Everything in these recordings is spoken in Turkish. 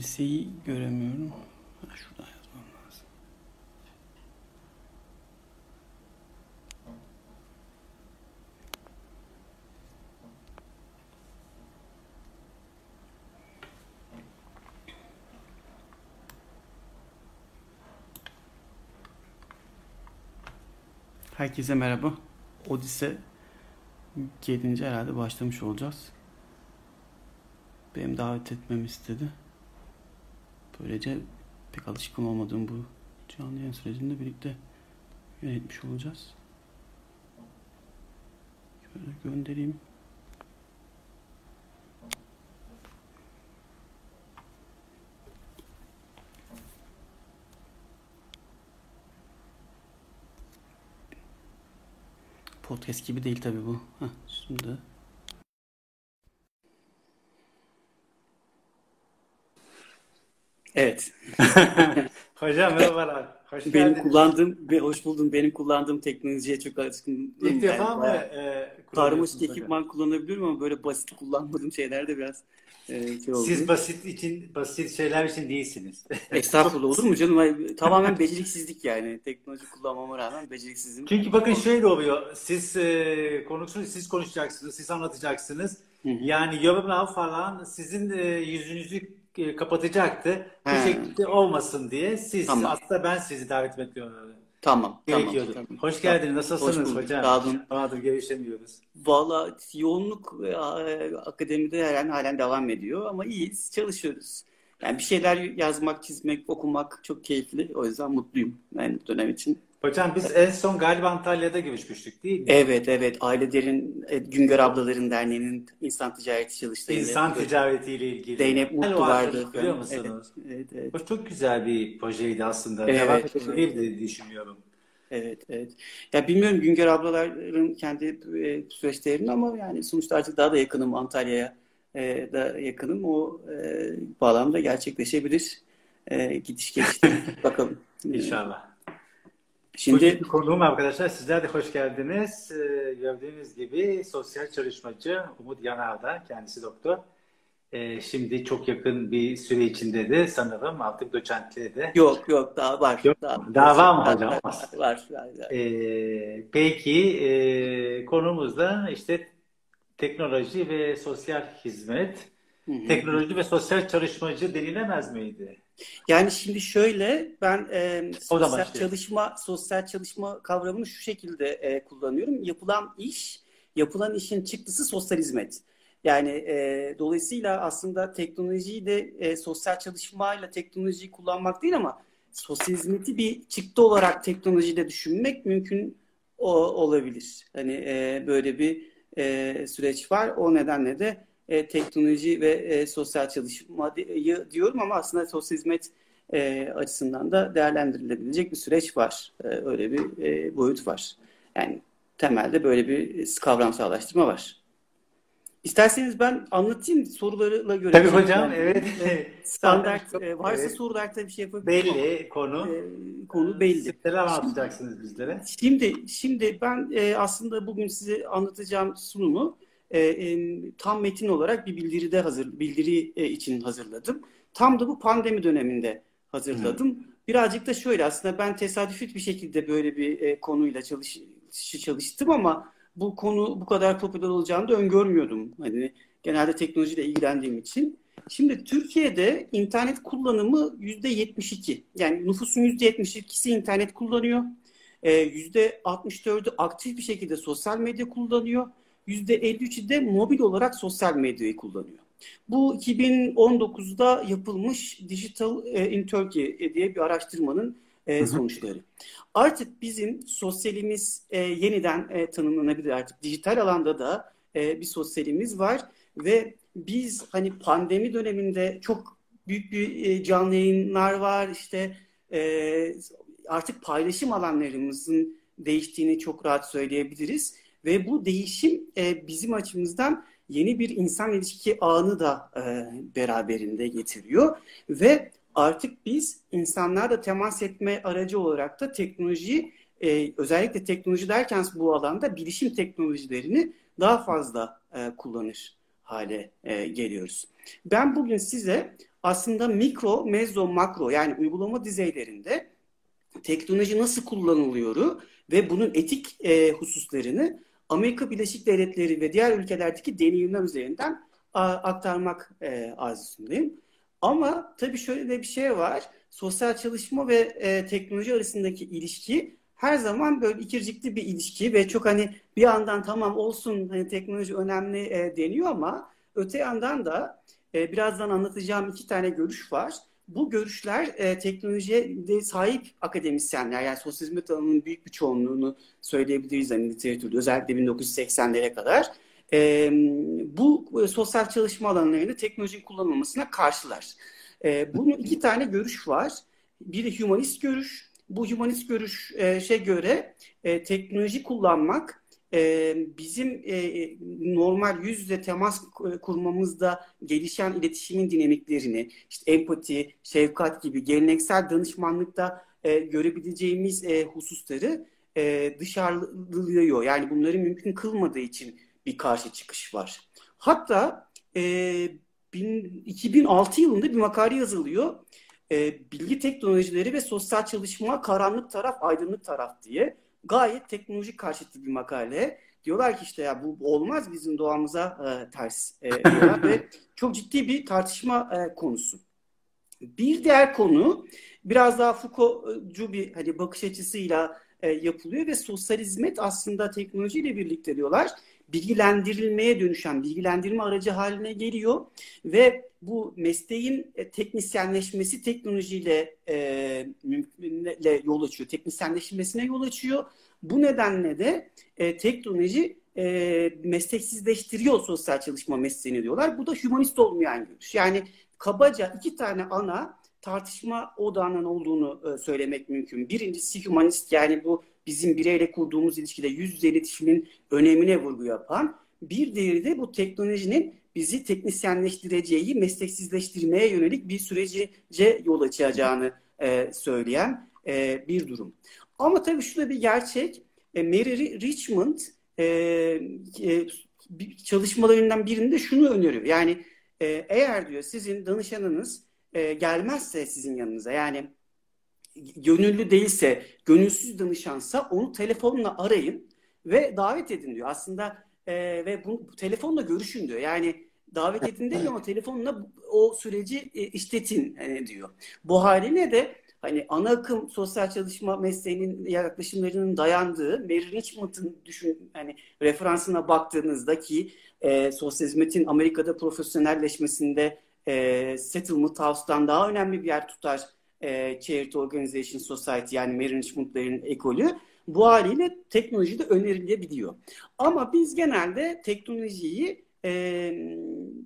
Odise'yi göremiyorum. Ha, şuradan yazmam lazım. Herkese merhaba. Odise 7. herhalde başlamış olacağız. Benim davet etmemi istedi. Böylece pek alışkın olmadığım bu canlı yayın sürecinde birlikte yönetmiş olacağız. Şöyle göndereyim. Podcast gibi değil tabii bu. Heh, şimdi Evet. Hocam merhabalar. Hoş Benim geldiniz. kullandığım ve hoş buldum. Benim kullandığım teknolojiye çok alışkın. İlk defa Yani mı e, hocam? ekipman kullanabiliyorum ama böyle basit kullanmadığım şeylerde biraz e, şey oldu. Siz basit için basit şeyler için değilsiniz. Estağfurullah olur mu canım? Tamamen beceriksizlik yani. Teknoloji kullanmama rağmen beceriksizim. Çünkü bakın şöyle oluyor. Siz e, konuşun, siz konuşacaksınız, siz anlatacaksınız. Hı hı. Yani yorumlar falan sizin e, yüzünüzü kapatacaktı. Bu He. şekilde olmasın diye siz Tamam. aslında ben sizi davet etmiyorum. Tamam, tamam, Gerekiyordu. tamam. Hoş geldiniz. Nasılsınız Hoş bulduk, hocam? sağ olun. Bayağıdır görüşemiyoruz. Valla yoğunluk e, akademide halen halen devam ediyor ama iyiyiz, çalışıyoruz. Yani bir şeyler yazmak, çizmek, okumak çok keyifli. O yüzden mutluyum bu dönem için. Hocam biz en son galiba Antalya'da görüşmüştük değil mi? Evet, evet. Ailelerin, e, Güngör Ablaların Derneği'nin insan ticareti çalıştayında. İnsan ticaretiyle ilgili. Zeynep Mutlu vardı. vardı, biliyor Evet, musunuz? evet, evet. O çok güzel bir projeydi aslında. Evet, Devam evet. diye düşünüyorum. Evet, evet. Ya bilmiyorum Güngör ablaların kendi e, süreçlerini ama yani sonuçta artık daha da yakınım Antalya'ya e, da yakınım. O e, bağlamda gerçekleşebilir. E, gidiş gelişte bakalım. İnşallah. Şimdi Bugünkü konuğum arkadaşlar sizler de hoş geldiniz. Ee, gördüğünüz gibi sosyal çalışmacı Umut Yanardağ, kendisi doktor. Ee, şimdi çok yakın bir süre içinde de sanırım artık doçentliğe de. yok yok daha var. Yok Daha? Daha var mı hocam? Var, var, var, var. Ee, peki e, konumuz da işte teknoloji ve sosyal hizmet. Hı hı. Teknoloji ve sosyal çalışmacı denilemez miydi? Yani şimdi şöyle ben e, sosyal çalışma sosyal çalışma kavramını şu şekilde e, kullanıyorum. Yapılan iş, yapılan işin çıktısı sosyal hizmet. Yani e, dolayısıyla aslında teknolojiyi de e, sosyal çalışmayla teknolojiyi kullanmak değil ama sosyal hizmeti bir çıktı olarak teknolojide düşünmek mümkün o, olabilir. Hani e, böyle bir e, süreç var. O nedenle de e, teknoloji ve e, sosyal çalışmayı diyorum ama aslında sosyal hizmet e, açısından da değerlendirilebilecek bir süreç var. E, öyle bir e, boyut var. Yani temelde böyle bir kavramsallaştırma var. İsterseniz ben anlatayım sorularla göre. Tabii hocam, yani. evet. Standart e, varsa Evet. sorularda bir şey yapabilirim. Belli konu. E, konu belli. Siz neler anlatacaksınız bizlere? Şimdi şimdi ben e, aslında bugün size anlatacağım sunumu e, e, tam metin olarak bir bildiride hazır bildiri e, için hazırladım. Tam da bu pandemi döneminde hazırladım. Birazcık da şöyle aslında ben tesadüfi bir şekilde böyle bir e, konuyla çalış, çalıştım ama bu konu bu kadar popüler olacağını da öngörmüyordum. Hani genelde teknolojiyle ilgilendiğim için. Şimdi Türkiye'de internet kullanımı %72. Yani nüfusun %72'si internet kullanıyor. Ee, %64'ü aktif bir şekilde sosyal medya kullanıyor. %53'ü de mobil olarak sosyal medyayı kullanıyor. Bu 2019'da yapılmış Digital e, in Turkey diye bir araştırmanın e, sonuçları. Artık bizim sosyalimiz e, yeniden e, tanımlanabilir artık. Dijital alanda da e, bir sosyalimiz var ve biz hani pandemi döneminde çok büyük bir e, canlı yayınlar var işte e, artık paylaşım alanlarımızın değiştiğini çok rahat söyleyebiliriz ve bu değişim e, bizim açımızdan yeni bir insan ilişki ağını da e, beraberinde getiriyor ve artık biz insanlarla temas etme aracı olarak da teknolojiyi e, özellikle teknoloji derken bu alanda bilişim teknolojilerini daha fazla e, kullanır hale e, geliyoruz. Ben bugün size aslında mikro, mezo, makro yani uygulama düzeylerinde teknoloji nasıl kullanılıyoru ve bunun etik e, hususlarını Amerika Birleşik Devletleri ve diğer ülkelerdeki deneyimler üzerinden aktarmak e, arzusundayım. Ama tabii şöyle de bir şey var. Sosyal çalışma ve e, teknoloji arasındaki ilişki her zaman böyle ikircikli bir ilişki ve çok hani bir yandan tamam olsun hani teknoloji önemli e, deniyor ama öte yandan da e, birazdan anlatacağım iki tane görüş var. Bu görüşler e, teknolojiye de sahip akademisyenler yani sosyal hizmet alanının büyük bir çoğunluğunu söyleyebiliriz hani literatürde özellikle 1980'lere kadar e, bu e, sosyal çalışma alanlarında teknolojinin kullanılmasına karşılar. E, bunun iki tane görüş var. Biri humanist görüş. Bu humanist görüş e, şey göre e, teknoloji kullanmak bizim normal yüz yüze temas kurmamızda gelişen iletişimin dinamiklerini, işte empati, şefkat gibi geleneksel danışmanlıkta görebileceğimiz hususları e, dışarılıyor. Yani bunları mümkün kılmadığı için bir karşı çıkış var. Hatta e, bin, 2006 yılında bir makale yazılıyor. Bilgi teknolojileri ve sosyal çalışma karanlık taraf, aydınlık taraf diye. Gayet teknolojik karşıtı bir makale. Diyorlar ki işte ya bu olmaz bizim doğamıza e, ters e, ve çok ciddi bir tartışma e, konusu. Bir diğer konu biraz daha Foucault'cu bir hani bakış açısıyla e, yapılıyor ve sosyal hizmet aslında teknolojiyle birlikte diyorlar bilgilendirilmeye dönüşen bilgilendirme aracı haline geliyor ve bu mesleğin e, teknisyenleşmesi teknolojiyle e, yol açıyor. Teknisyenleşmesine yol açıyor. Bu nedenle de e, teknoloji e, mesleksizleştiriyor sosyal çalışma mesleğini diyorlar. Bu da humanist olmayan görüş. Yani kabaca iki tane ana tartışma odağının olduğunu e, söylemek mümkün. Birincisi humanist yani bu bizim bireyle kurduğumuz ilişkide yüz yüze iletişimin önemine vurgu yapan. Bir diğeri de bu teknolojinin bizi teknisyenleştireceği, mesleksizleştirmeye yönelik bir sürece yol açacağını e, söyleyen e, bir durum. Ama tabii şu da bir gerçek. E, Mary Richmond e, e, çalışmalarından birinde şunu öneriyor. Yani e, eğer diyor sizin danışanınız e, gelmezse sizin yanınıza yani gönüllü değilse, gönülsüz danışansa onu telefonla arayın ve davet edin diyor. Aslında e, ve bu, bu telefonla görüşün diyor. Yani davet edin demiyor ama telefonla o süreci e, işletin e, diyor. Bu haline de hani ana akım sosyal çalışma mesleğinin yaklaşımlarının dayandığı Mary Richmond'ın düşün hani referansına baktığınızda ki e, sosyal hizmetin Amerika'da profesyonelleşmesinde e, Settlement House'dan daha önemli bir yer tutar e, Charity Organization Society yani Richmond'ların ekolü bu haliyle teknoloji de önerilebiliyor. Ama biz genelde teknolojiyi e,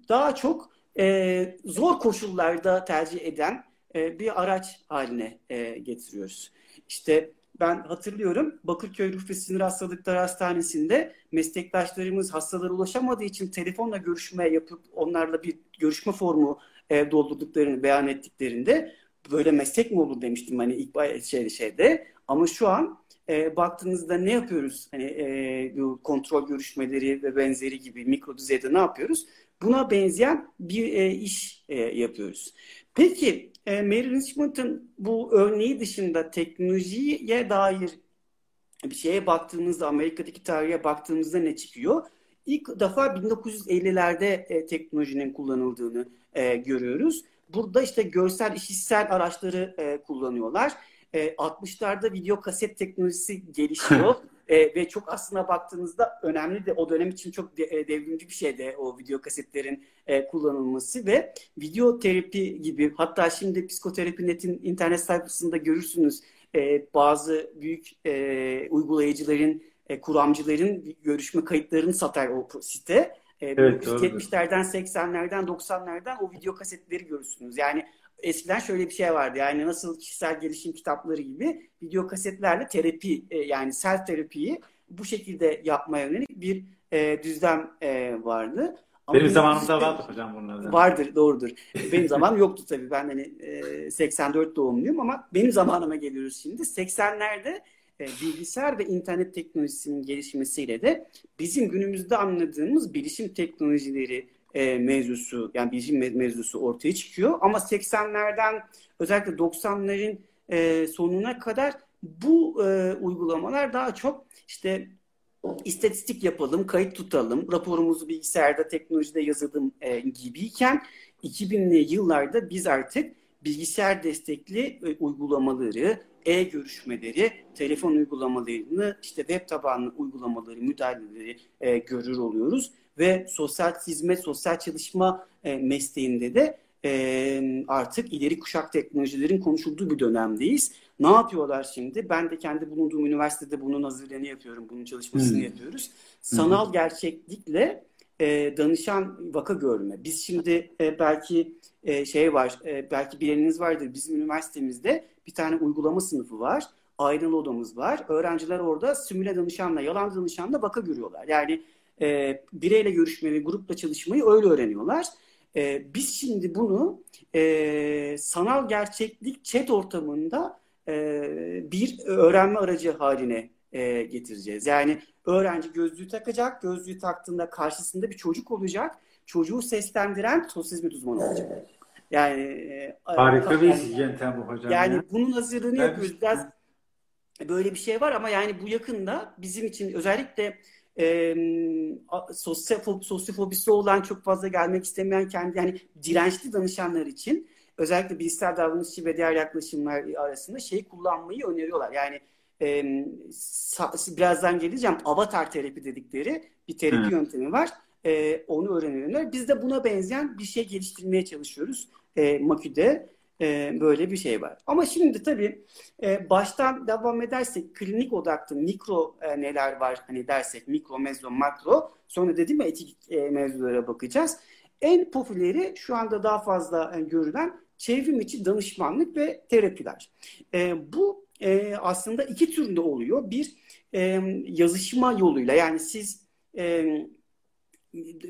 daha çok e, zor koşullarda tercih eden e, bir araç haline e, getiriyoruz. İşte ben hatırlıyorum Bakırköy ve Sinir Hastalıkları Hastanesi'nde meslektaşlarımız hastalara ulaşamadığı için telefonla görüşme yapıp onlarla bir görüşme formu e, doldurduklarını beyan ettiklerinde böyle meslek mi olur demiştim hani ilk şey, şeyde. Ama şu an e, baktığınızda ne yapıyoruz? Hani e, bu kontrol görüşmeleri ve benzeri gibi mikro düzeyde ne yapıyoruz? Buna benzeyen bir e, iş e, yapıyoruz. Peki e, Mary Richmond'ın bu örneği dışında teknolojiye dair bir şeye baktığımızda Amerika'daki tarihe baktığımızda ne çıkıyor? İlk defa 1950'lerde e, teknolojinin kullanıldığını e, görüyoruz. Burada işte görsel işitsel araçları e, kullanıyorlar. E, 60'larda video kaset teknolojisi gelişiyor. e, ve çok aslına baktığınızda önemli de o dönem için çok de, e, devrimci bir şeydi o video kasetlerin e, kullanılması ve video terapi gibi hatta şimdi psikoterapi netin internet sayfasında görürsünüz e, bazı büyük e, uygulayıcıların e, kuramcıların görüşme kayıtlarını satar o site e, evet, 70'lerden, 80'lerden, 90'lardan o video kasetleri görürsünüz. Yani eskiden şöyle bir şey vardı. Yani nasıl kişisel gelişim kitapları gibi video kasetlerle terapi e, yani self terapiyi bu şekilde yapmaya yönelik bir e, düzlem e, vardı. Ama Benim zamanımda vardı hocam bunlar. Vardır, doğrudur. Benim zamanım yoktu tabii. Ben hani e, 84 doğumluyum ama benim zamanıma geliyoruz şimdi. 80'lerde e, bilgisayar ve internet teknolojisinin gelişmesiyle de bizim günümüzde anladığımız bilişim teknolojileri e, mevzusu yani bilişim mevzusu ortaya çıkıyor. Ama 80'lerden özellikle 90'ların e, sonuna kadar bu e, uygulamalar daha çok işte istatistik yapalım, kayıt tutalım, raporumuzu bilgisayarda, teknolojide yazalım gibiyken 2000'li yıllarda biz artık bilgisayar destekli uygulamaları, e-görüşmeleri, telefon uygulamalarını, işte web tabanlı uygulamaları, müdahaleleri e, görür oluyoruz. Ve sosyal hizmet, sosyal çalışma e, mesleğinde de e, artık ileri kuşak teknolojilerin konuşulduğu bir dönemdeyiz. Ne yapıyorlar şimdi? Ben de kendi bulunduğum üniversitede bunun hazırlığını yapıyorum, bunun çalışmasını hmm. yapıyoruz. Sanal hmm. gerçeklikle e, danışan vaka görme. Biz şimdi e, belki e, şey var, e, belki bileniniz vardır. Bizim üniversitemizde bir tane uygulama sınıfı var. Ayrılı odamız var. Öğrenciler orada simüle danışanla, yalan danışanla vaka görüyorlar. Yani e, bireyle görüşmeyi, grupla çalışmayı öyle öğreniyorlar. E, biz şimdi bunu e, sanal gerçeklik chat ortamında e, bir öğrenme aracı haline e, getireceğiz. Yani öğrenci gözlüğü takacak, gözlüğü taktığında karşısında bir çocuk olacak. Çocuğu seslendiren sosyal hizmet uzmanı olacak. Yani e, harika bir yani, yöntem bu hocam. Yani ya. bunun hazırlığını ben yapıyoruz. Biraz böyle bir şey var ama yani bu yakında bizim için özellikle e, sosyofobisi olan çok fazla gelmek istemeyen kendi yani dirençli danışanlar için özellikle bilişsel davranışçı ve diğer yaklaşımlar arasında şeyi kullanmayı öneriyorlar. Yani e, birazdan geleceğim avatar terapi dedikleri bir terapi Hı. yöntemi var. E, onu öğreniyorlar. Biz de buna benzeyen bir şey geliştirmeye çalışıyoruz. E, Makü'de e, böyle bir şey var. Ama şimdi tabii e, baştan devam edersek klinik odaklı mikro e, neler var hani dersek mikro, mezo, makro sonra dedim ya etik e, mevzulara bakacağız. En popüleri şu anda daha fazla e, görülen çevrim içi danışmanlık ve terapiler. E, bu e, aslında iki türünde oluyor. Bir e, yazışma yoluyla yani siz e,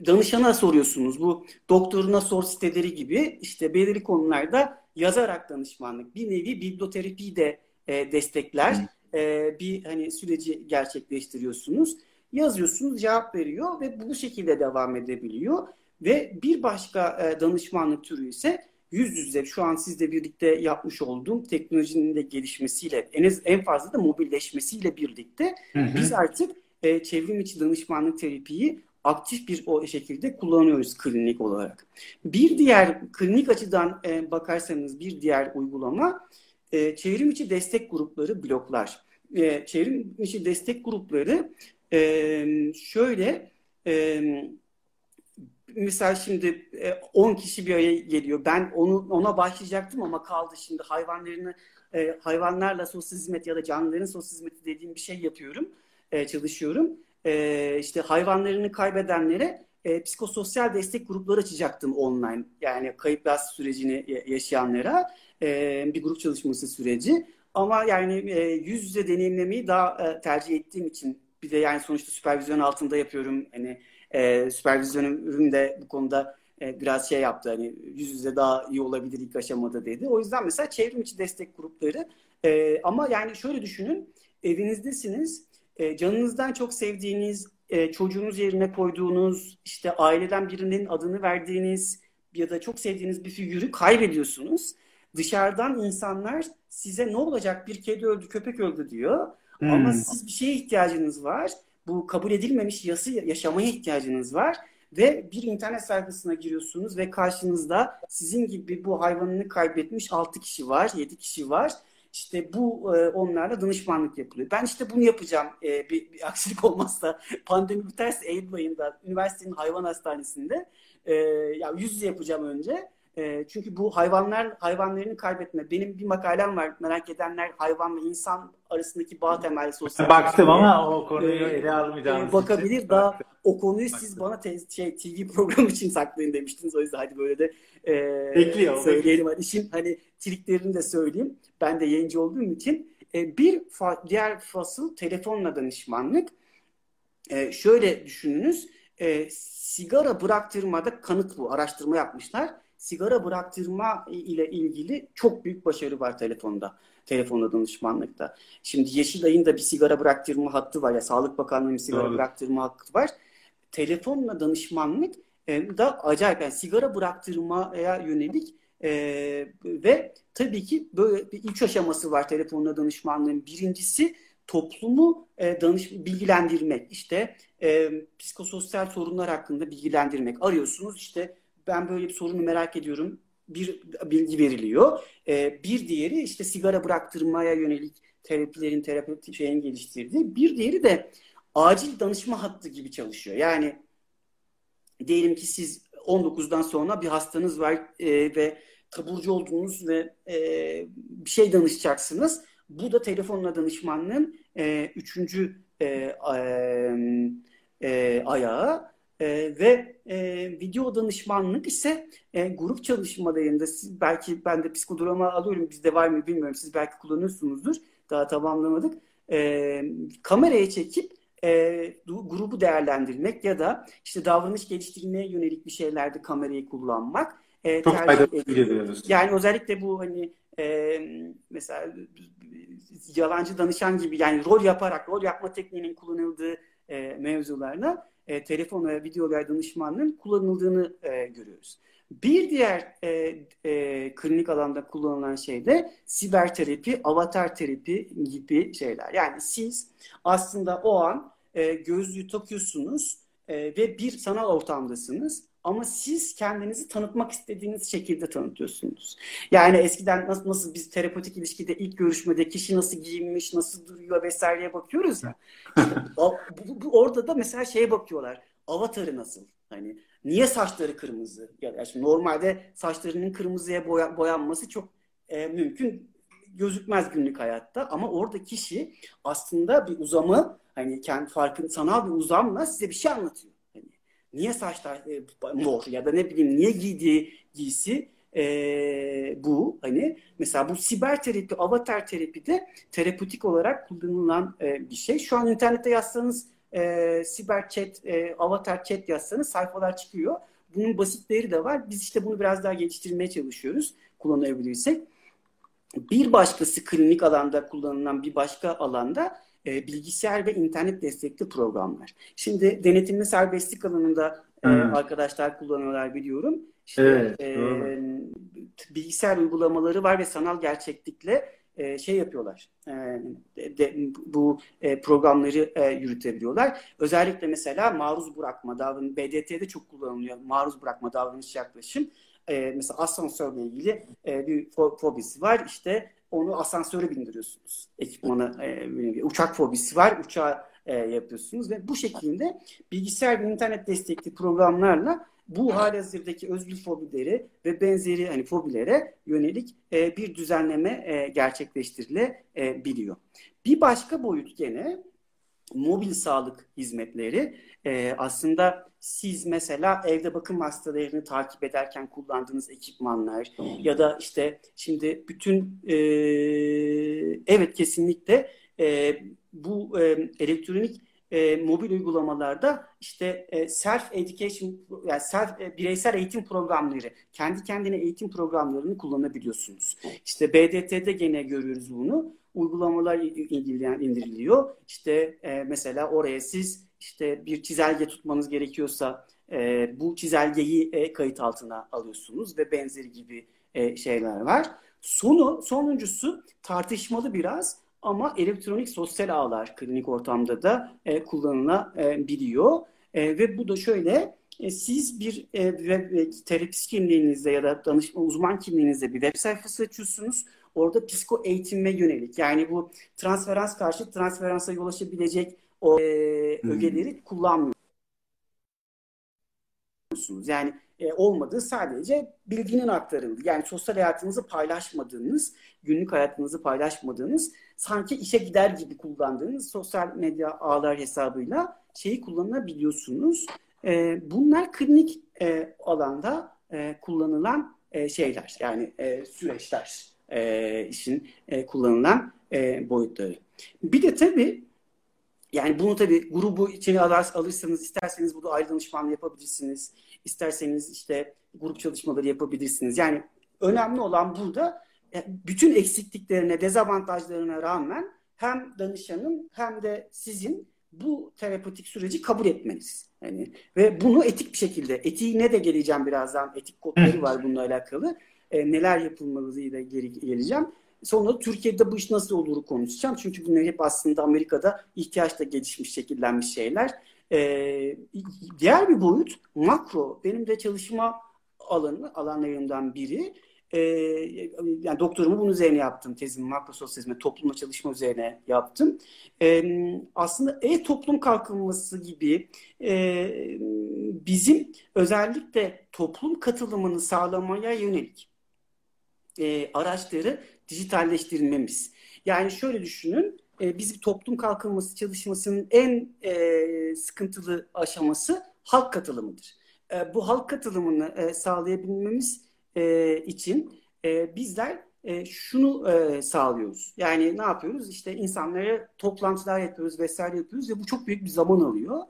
danışana soruyorsunuz. Bu doktoruna sor siteleri gibi işte belirli konularda yazarak danışmanlık bir nevi biblioterapi de e, destekler. E, bir hani süreci gerçekleştiriyorsunuz. Yazıyorsunuz, cevap veriyor ve bu şekilde devam edebiliyor. Ve bir başka e, danışmanlık türü ise yüz yüze şu an sizle birlikte yapmış olduğum teknolojinin de gelişmesiyle en, az, en fazla da mobilleşmesiyle birlikte hı hı. biz artık e, çevrim içi danışmanlık terapiyi aktif bir o şekilde kullanıyoruz klinik olarak. Bir diğer klinik açıdan e, bakarsanız bir diğer uygulama e, çevrim içi destek grupları bloklar. E, çevrim içi destek grupları e, şöyle e, mesela şimdi 10 e, kişi bir araya geliyor. Ben onu ona başlayacaktım ama kaldı şimdi hayvanlarını e, hayvanlarla sosyal hizmet ya da canlıların sosyal hizmeti dediğim bir şey yapıyorum. E, çalışıyorum. İşte hayvanlarını kaybedenlere psikososyal destek grupları açacaktım online. Yani kayıp yas sürecini yaşayanlara bir grup çalışması süreci. Ama yani yüz yüze deneyimlemeyi daha tercih ettiğim için bir de yani sonuçta süpervizyon altında yapıyorum. Hani e, süpervizyonum de bu konuda e, biraz şey yaptı. Hani yüz yüze daha iyi olabilir ilk aşamada dedi. O yüzden mesela çevrim içi destek grupları e, ama yani şöyle düşünün evinizdesiniz e, canınızdan çok sevdiğiniz, e, çocuğunuz yerine koyduğunuz, işte aileden birinin adını verdiğiniz ya da çok sevdiğiniz bir figürü kaybediyorsunuz. Dışarıdan insanlar size ne olacak bir kedi öldü, köpek öldü diyor. Hmm. Ama siz bir şeye ihtiyacınız var. Bu kabul edilmemiş yası yaşamaya ihtiyacınız var ve bir internet sayfasına giriyorsunuz ve karşınızda sizin gibi bu hayvanını kaybetmiş 6 kişi var, 7 kişi var işte bu e, onlarla danışmanlık yapılıyor. Ben işte bunu yapacağım e, bir, bir aksilik olmazsa pandemi biterse Eylül ayında üniversitenin hayvan hastanesinde e, ya yüz yüze yapacağım önce. E, çünkü bu hayvanlar hayvanlarını kaybetme. Benim bir makalem var merak edenler hayvan ve insan arasındaki bağ temelli sosyal. Baktım ama o konuyu ele almayacağım. E, bakabilir için. daha Baktım. o konuyu Baktım. siz bana te- şey TV programı için saklayın demiştiniz. O yüzden hadi böyle de e, Bekliyor, söyleyelim. Hadi şimdi hani triklerini de söyleyeyim. Ben de yayıncı olduğum için. E, bir fa- diğer fasıl telefonla danışmanlık. E, şöyle düşününüz. E, sigara bıraktırmada kanıt bu. Araştırma yapmışlar. Sigara bıraktırma ile ilgili çok büyük başarı var telefonda. Telefonda danışmanlıkta. Şimdi Yeşilay'ın da bir sigara bıraktırma hattı var ya. Sağlık Bakanlığı'nın sigara Doğru. bıraktırma hattı var. Telefonla danışmanlık e, da acayip yani sigara bıraktırmaya yönelik e, ve tabii ki böyle bir üç aşaması var telefonla danışmanlığın. Birincisi toplumu e, danış bilgilendirmek. İşte e, psikososyal sorunlar hakkında bilgilendirmek. Arıyorsunuz işte ben böyle bir sorunu merak ediyorum. Bir bilgi veriliyor. E, bir diğeri işte sigara bıraktırmaya yönelik terapilerin terapi şeyin geliştirdiği. Bir diğeri de acil danışma hattı gibi çalışıyor. Yani diyelim ki siz 19'dan sonra bir hastanız var e, ve taburcu olduğunuz ve e, bir şey danışacaksınız. Bu da telefonla danışmanlığın e, üçüncü e, e, ayağı e, ve e, video danışmanlık ise e, grup çalışmalarında siz belki ben de psikodrama alıyorum bizde var mı bilmiyorum siz belki kullanıyorsunuzdur daha tamamlamadık e, kameraya çekip e, grubu değerlendirmek ya da işte davranış geliştirmeye yönelik bir şeylerde kamerayı kullanmak e, çok faydalı ediyoruz. Yani özellikle bu hani e, mesela yalancı danışan gibi yani rol yaparak rol yapma tekniğinin kullanıldığı e, mevzularına e, telefon ve videolar danışmanlığın kullanıldığını e, görüyoruz. Bir diğer e, e, klinik alanda kullanılan şey de siber terapi, avatar terapi gibi şeyler. Yani siz aslında o an e, gözlüğü takıyorsunuz e, ve bir sanal ortamdasınız ama siz kendinizi tanıtmak istediğiniz şekilde tanıtıyorsunuz. Yani eskiden nasıl, nasıl biz terapötik ilişkide ilk görüşmede kişi nasıl giyinmiş, nasıl duruyor vesaireye bakıyoruz ya. bu, bu, orada da mesela şeye bakıyorlar. Avatarı nasıl? Hani niye saçları kırmızı? Yani şimdi normalde saçlarının kırmızıya boya, boyanması çok e, mümkün gözükmez günlük hayatta ama orada kişi aslında bir uzamı hani kendi farkın sanal bir uzamla size bir şey anlatıyor niye saçlar e, mor ya da ne bileyim niye giydiği giysi e, bu hani mesela bu siber terapi, avatar terapi de terapötik olarak kullanılan e, bir şey. Şu an internette yazsanız e, siber chat, e, avatar chat yazsanız sayfalar çıkıyor. Bunun basitleri de var. Biz işte bunu biraz daha geliştirmeye çalışıyoruz kullanabilirsek. Bir başkası klinik alanda kullanılan bir başka alanda e, bilgisayar ve internet destekli programlar. Şimdi denetimli serbestlik alanında e, arkadaşlar kullanıyorlar biliyorum. İşte, evet, e, bilgisayar uygulamaları var ve sanal gerçeklikle e, şey yapıyorlar. E, de, bu e, programları e, yürütebiliyorlar. Özellikle mesela maruz bırakma davranışı BDT'de çok kullanılıyor. Maruz bırakma davranış yaklaşım. E, mesela asansörle ilgili e, bir fobisi var. İşte onu asansöre bindiriyorsunuz. Ekipmanı, e, uçak fobisi var, uçağa e, yapıyorsunuz ve bu şekilde bilgisayar ve internet destekli programlarla bu halihazırdaki özgür fobileri ve benzeri hani fobilere yönelik e, bir düzenleme e, gerçekleştirilebiliyor. Bir başka boyut gene mobil sağlık hizmetleri e, aslında siz mesela evde bakım hastalarını takip ederken kullandığınız ekipmanlar ya da işte şimdi bütün e, evet kesinlikle e, bu e, elektronik e, mobil uygulamalarda işte e, self education yani self e, bireysel eğitim programları, kendi kendine eğitim programlarını kullanabiliyorsunuz. İşte BDT'de gene görüyoruz bunu. Uygulamalar indiriliyor. İşte e, mesela oraya siz işte bir çizelge tutmanız gerekiyorsa e, bu çizelgeyi e, kayıt altına alıyorsunuz ve benzeri gibi e, şeyler var. Sonu, sonuncusu tartışmalı biraz ama elektronik sosyal ağlar klinik ortamda da e, kullanılabiliyor. E, ve bu da şöyle, e, siz bir e, web, terapist kimliğinizde ya da danışma uzman kimliğinizde bir web sayfası açıyorsunuz. Orada psiko eğitime yönelik yani bu transferans karşı transferansa yol açabilecek o e, ögeleri hmm. kullanmıyorsunuz. Yani e, olmadığı sadece bilginin aktarıldı. Yani sosyal hayatınızı paylaşmadığınız, günlük hayatınızı paylaşmadığınız, sanki işe gider gibi kullandığınız sosyal medya ağlar hesabıyla şeyi kullanabiliyorsunuz. E, bunlar klinik e, alanda e, kullanılan e, şeyler, yani e, süreçler e, işin e, kullanılan e, boyutları. Bir de tabii yani bunu tabii grubu içine alır, alırsanız isterseniz burada ayrı danışmanlığı yapabilirsiniz. İsterseniz işte grup çalışmaları yapabilirsiniz. Yani önemli olan burada e, bütün eksikliklerine, dezavantajlarına rağmen hem danışanın hem de sizin bu terapötik süreci kabul etmeniz. Yani ve bunu etik bir şekilde, etiğine de geleceğim birazdan. Etik kodları var bununla alakalı. E, neler yapılmalıyla geri geleceğim. Sonra Türkiye'de bu iş nasıl olur konuşacağım. Çünkü bunlar hep aslında Amerika'da ihtiyaçla gelişmiş, şekillenmiş şeyler. Ee, diğer bir boyut makro. Benim de çalışma alanı, alanlarından biri. Ee, yani doktorumu bunun üzerine yaptım. Tezimi makro sosyalizme, toplumla çalışma üzerine yaptım. Ee, aslında e-toplum kalkınması gibi e, bizim özellikle toplum katılımını sağlamaya yönelik e, araçları dijitalleştirmemiz. Yani şöyle düşünün, e, biz bir toplum kalkınması çalışmasının en e, sıkıntılı aşaması halk katılımıdır. E, bu halk katılımını e, sağlayabilmemiz e, için e, bizler e, şunu e, sağlıyoruz. Yani ne yapıyoruz? İşte insanlara toplantılar yapıyoruz vesaire yapıyoruz ve bu çok büyük bir zaman alıyor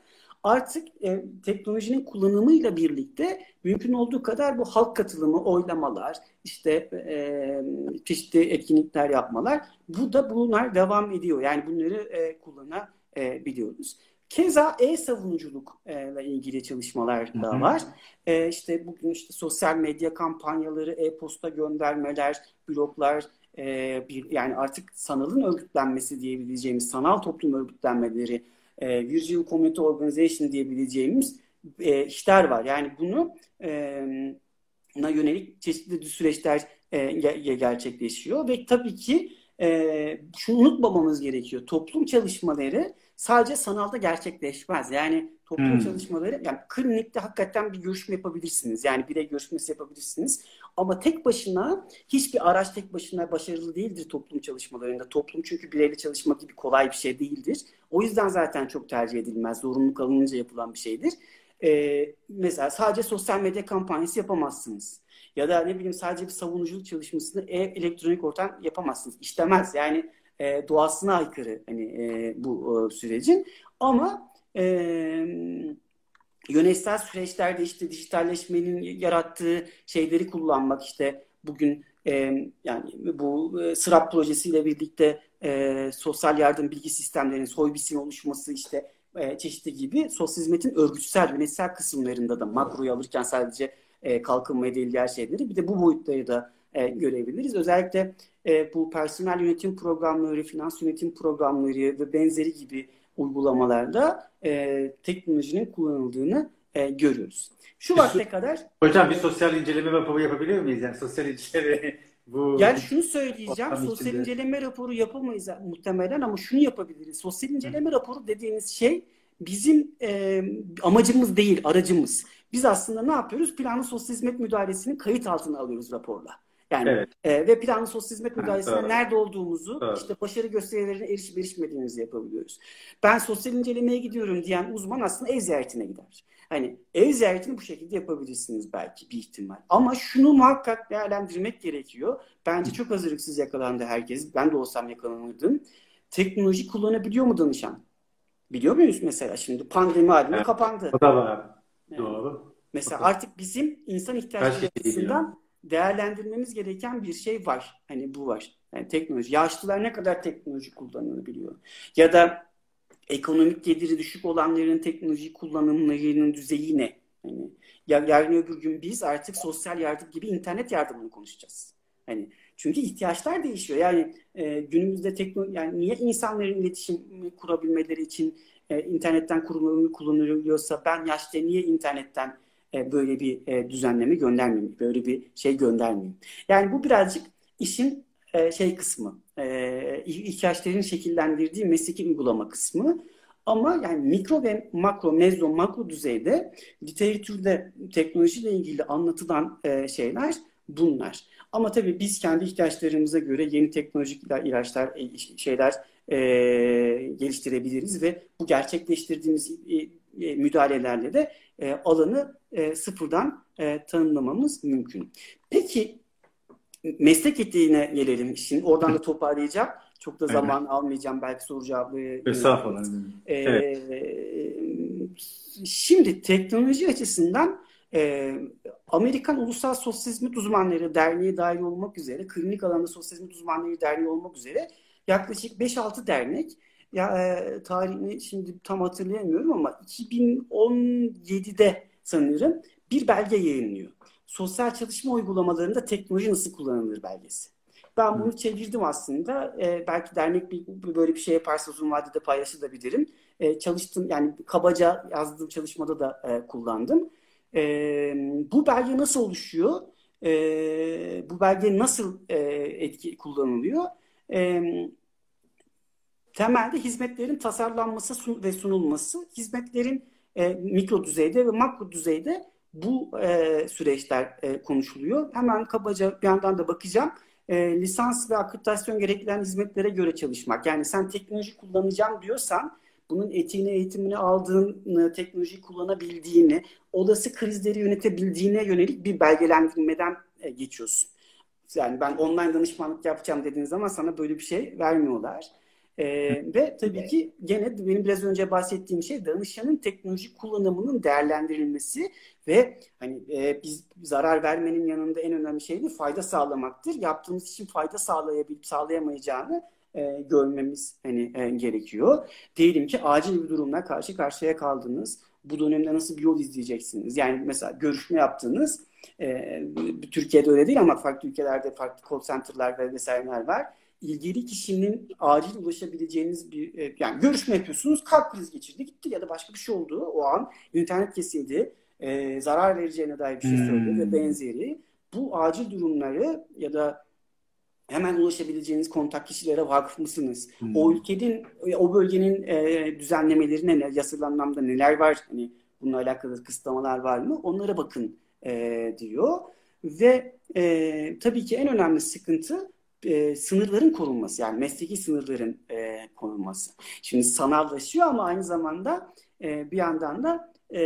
artık e, teknolojinin kullanımıyla birlikte mümkün olduğu kadar bu halk katılımı, oylamalar, işte e, çeşitli etkinlikler yapmalar, bu da bunlar devam ediyor. Yani bunları e, kullanabiliyoruz. Keza e-savunuculukla ilgili çalışmalar da var. E, işte bugün işte sosyal medya kampanyaları, e-posta göndermeler, bloglar, e, bir yani artık sanalın örgütlenmesi diyebileceğimiz sanal toplum örgütlenmeleri e, Visual Community Organization diyebileceğimiz e, işler var. Yani bunu e, na yönelik çeşitli süreçler e, gerçekleşiyor ve tabii ki e, şunu unutmamamız gerekiyor. Toplum çalışmaları sadece sanalda gerçekleşmez. Yani toplum hmm. çalışmaları yani klinikte hakikaten bir görüşme yapabilirsiniz. Yani birey görüşmesi yapabilirsiniz. Ama tek başına hiçbir araç tek başına başarılı değildir toplum çalışmalarında. Toplum çünkü bireyle çalışma gibi kolay bir şey değildir. O yüzden zaten çok tercih edilmez. Zorunlu kalınınca yapılan bir şeydir. Ee, mesela sadece sosyal medya kampanyası yapamazsınız. Ya da ne bileyim sadece bir savunuculuk çalışmasını e elektronik ortam yapamazsınız. İşlemez. Yani e, doğasına aykırı hani e, bu e, sürecin. Ama e, yönetsel süreçlerde işte dijitalleşmenin yarattığı şeyleri kullanmak işte bugün e, yani bu e, SRAP projesiyle birlikte e, sosyal yardım bilgi sistemlerinin soybisin oluşması işte e, çeşitli gibi sosyal hizmetin örgütsel yönetsel kısımlarında da makroyu alırken sadece e, kalkınmaya değil diğer şeyleri bir de bu boyutları da e, görebiliriz. Özellikle e, bu personel yönetim programları, finans yönetim programları ve benzeri gibi uygulamalarda e, teknolojinin kullanıldığını e, görüyoruz. Şu vakte kadar... Hocam bir sosyal inceleme raporu yapabilir miyiz? Yani sosyal inceleme bu... Yani şunu söyleyeceğim. Sosyal içinde. inceleme raporu yapamayız muhtemelen ama şunu yapabiliriz. Sosyal inceleme Hı. raporu dediğiniz şey bizim e, amacımız değil, aracımız. Biz aslında ne yapıyoruz? Planlı sosyal hizmet müdahalesini kayıt altına alıyoruz raporla. Yani evet. e, ve planlı sosyal hizmet müdahalesinde evet, nerede olduğumuzu, evet. işte başarı gösterilerine erişip erişmediğimizi yapabiliyoruz. Ben sosyal incelemeye gidiyorum diyen uzman aslında ev ziyaretine gider. Hani ev ziyaretini bu şekilde yapabilirsiniz belki bir ihtimal. Ama şunu muhakkak değerlendirmek gerekiyor. Bence çok hazırlıksız yakalandı herkes. Ben de olsam yakalanırdım. Teknoloji kullanabiliyor mu danışan? Biliyor muyuz mesela şimdi pandemi halinde evet. kapandı. O da var. Evet. Doğru. Mesela artık bizim insan şey açısından değerlendirmemiz gereken bir şey var. Hani bu var. Yani teknoloji. Yaşlılar ne kadar teknoloji kullanılabiliyor? Ya da ekonomik geliri düşük olanların teknoloji kullanımlarının düzeyi ne? Hani ya, yarın öbür gün biz artık sosyal yardım gibi internet yardımını konuşacağız. Hani çünkü ihtiyaçlar değişiyor. Yani e, günümüzde teknoloji yani niye insanların iletişim kurabilmeleri için e, internetten kurulumunu kullanılıyorsa ben yaşta niye internetten e, böyle bir e, düzenleme göndermeyeyim, böyle bir şey göndermeyeyim. Yani bu birazcık işin e, şey kısmı, e, ihtiyaçların şekillendirdiği mesleki uygulama kısmı. Ama yani mikro ve makro, mezo, makro düzeyde literatürde teknolojiyle ilgili anlatılan şeyler bunlar. Ama tabii biz kendi ihtiyaçlarımıza göre yeni teknolojik ilaçlar, şeyler e, geliştirebiliriz ve bu gerçekleştirdiğimiz e, e, müdahalelerle de e, alanı e, sıfırdan e, tanımlamamız mümkün. Peki meslek etiğine gelelim. Şimdi oradan da toparlayacağım. Çok da zaman evet. almayacağım belki soru cevabı. Estağfurullah. Ee, evet. Şimdi teknoloji açısından e, Amerikan Ulusal Sosyal Hizmet Uzmanları Derneği dahil olmak üzere, klinik alanda sosyal hizmet uzmanları derneği olmak üzere yaklaşık 5-6 dernek ya e, tarihini şimdi tam hatırlayamıyorum ama 2017'de sanırım bir belge yayınlıyor. Sosyal çalışma uygulamalarında teknoloji nasıl kullanılır belgesi. Ben bunu çevirdim aslında. E, belki dernek bir, böyle bir şey yaparsa uzun vadede paylaşabilirim. E, çalıştım yani kabaca yazdığım çalışmada da e, kullandım. E, bu belge nasıl oluşuyor? E, bu belge nasıl e, etki kullanılıyor? E, temelde hizmetlerin tasarlanması ve sunulması, hizmetlerin e, mikro düzeyde ve makro düzeyde bu e, süreçler e, konuşuluyor. Hemen kabaca bir yandan da bakacağım. E, lisans ve akreditasyon gerektiren hizmetlere göre çalışmak. Yani sen teknoloji kullanacağım diyorsan bunun etiğini, eğitimini aldığını, teknolojiyi kullanabildiğini, olası krizleri yönetebildiğine yönelik bir belgelendirmeden e, geçiyorsun. Yani ben online danışmanlık yapacağım dediğin zaman sana böyle bir şey vermiyorlar. E, ve tabii ki gene benim biraz önce bahsettiğim şey danışanın teknoloji kullanımının değerlendirilmesi ve hani e, biz zarar vermenin yanında en önemli şey de fayda sağlamaktır. Yaptığımız için fayda sağlayabilip sağlayamayacağını e, görmemiz hani e, gerekiyor. Diyelim ki acil bir durumla karşı karşıya kaldınız. Bu dönemde nasıl bir yol izleyeceksiniz? Yani mesela görüşme yaptığınız e, Türkiye'de öyle değil ama farklı ülkelerde farklı call center'lar ve vesaireler var. İlgili kişinin acil ulaşabileceğiniz bir e, yani görüşme yapıyorsunuz. Kalp krizi geçirdi gitti ya da başka bir şey oldu o an. internet kesildi. E, zarar vereceğine dair bir şey söyledi hmm. ve benzeri. Bu acil durumları ya da hemen ulaşabileceğiniz kontak kişilere vakıf mısınız? Hmm. O ülkenin, o bölgenin e, düzenlemelerine, ne, yasal anlamda neler var? Hani bununla alakalı kısıtlamalar var mı? Onlara bakın e, diyor. Ve e, tabii ki en önemli sıkıntı e, sınırların korunması. Yani mesleki sınırların e, korunması. Şimdi sanallaşıyor ama aynı zamanda e, bir yandan da e,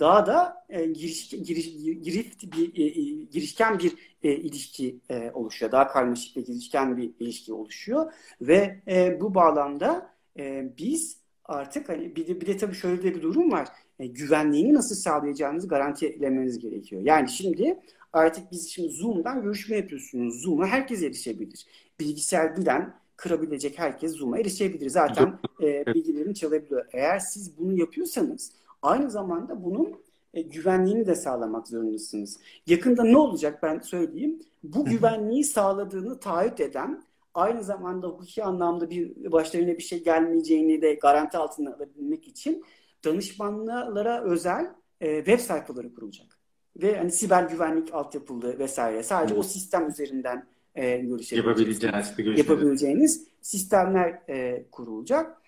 daha da e, giriş, giriş, girift bir e, e, girişken bir e, ilişki e, oluşuyor. Daha karmaşık ve girişken bir ilişki oluşuyor ve e, bu bağlamda e, biz artık hani bir de, bir de tabii şöyle de bir durum var. E, güvenliğini nasıl sağlayacağınızı garantilemeniz gerekiyor. Yani şimdi artık biz şimdi Zoom'dan görüşme yapıyorsunuz. Zoom'a herkes erişebilir. Bilgisayar bilen, kırabilecek herkes Zoom'a erişebilir. Zaten e, bilgilerini çalabiliyor. Eğer siz bunu yapıyorsanız aynı zamanda bunun e, güvenliğini de sağlamak zorundasınız. Yakında ne olacak ben söyleyeyim. Bu güvenliği sağladığını taahhüt eden aynı zamanda hukuki anlamda bir başlarına bir şey gelmeyeceğini de garanti altına alabilmek için danışmanlara özel e, web sayfaları kurulacak. Ve hani siber güvenlik altyapılı vesaire. Sadece o sistem üzerinden e, görüşebileceğiniz, yapabileceğiniz sistemler e, kurulacak.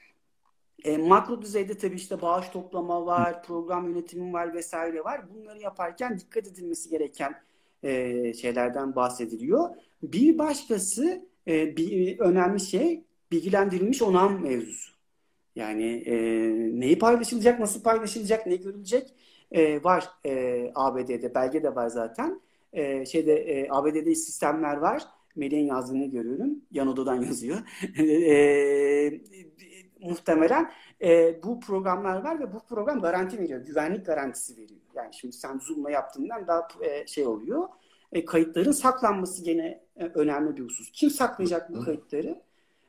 E, makro düzeyde tabii işte bağış toplama var, program yönetimi var vesaire var. Bunları yaparken dikkat edilmesi gereken e, şeylerden bahsediliyor. Bir başkası e, bir önemli şey bilgilendirilmiş onam mevzusu. Yani e, neyi paylaşılacak, nasıl paylaşılacak, ne görülecek e, var e, ABD'de. Belge de var zaten. E, şeyde e, ABD'de sistemler var. Melih'in yazdığını görüyorum. Yan odadan yazıyor. e, muhtemelen e, bu programlar var ve bu program garanti veriyor. Güvenlik garantisi veriyor. Yani şimdi sen Zoom'la yaptığından daha e, şey oluyor. E, kayıtların saklanması gene e, önemli bir husus. Kim saklayacak bu kayıtları?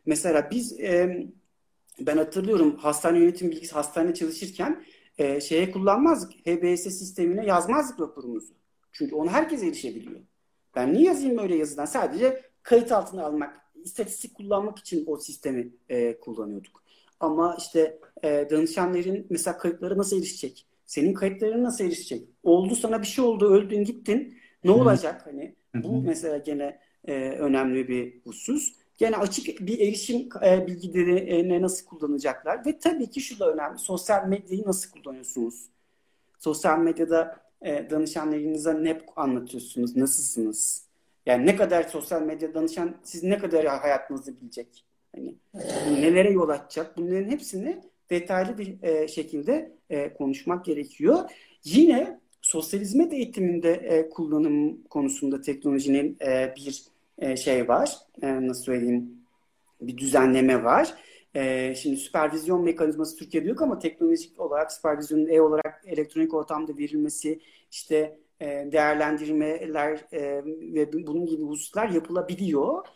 Mesela biz e, ben hatırlıyorum hastane yönetim bilgisi hastane çalışırken e, şeye kullanmazdık. HBS sistemine yazmazdık raporumuzu. Çünkü onu herkes erişebiliyor. Ben niye yazayım öyle yazıdan? Sadece kayıt altına almak, istatistik kullanmak için o sistemi e, kullanıyorduk. Ama işte e, danışanların mesela kayıtları nasıl erişecek? Senin kayıtların nasıl erişecek? Oldu sana bir şey oldu, öldün gittin. Ne Hı-hı. olacak? Hani bu Hı-hı. mesela gene e, önemli bir husus. Gene açık bir erişim e, bilgilerine nasıl kullanacaklar ve tabii ki şu da önemli. Sosyal medyayı nasıl kullanıyorsunuz? Sosyal medyada e, danışanlarınıza ne anlatıyorsunuz? Nasılsınız? Yani ne kadar sosyal medya danışan siz ne kadar hayatınızı bilecek? Hani nelere yol açacak? Bunların hepsini detaylı bir e, şekilde e, konuşmak gerekiyor. Yine sosyal hizmet eğitiminde e, kullanım konusunda teknolojinin e, bir e, şey var. E, nasıl söyleyeyim? Bir düzenleme var. E, şimdi süpervizyon mekanizması Türkiye'de yok ama teknolojik olarak süpervizyonun e olarak elektronik ortamda verilmesi, işte değerlendirmeler ve bunun gibi hususlar yapılabiliyor.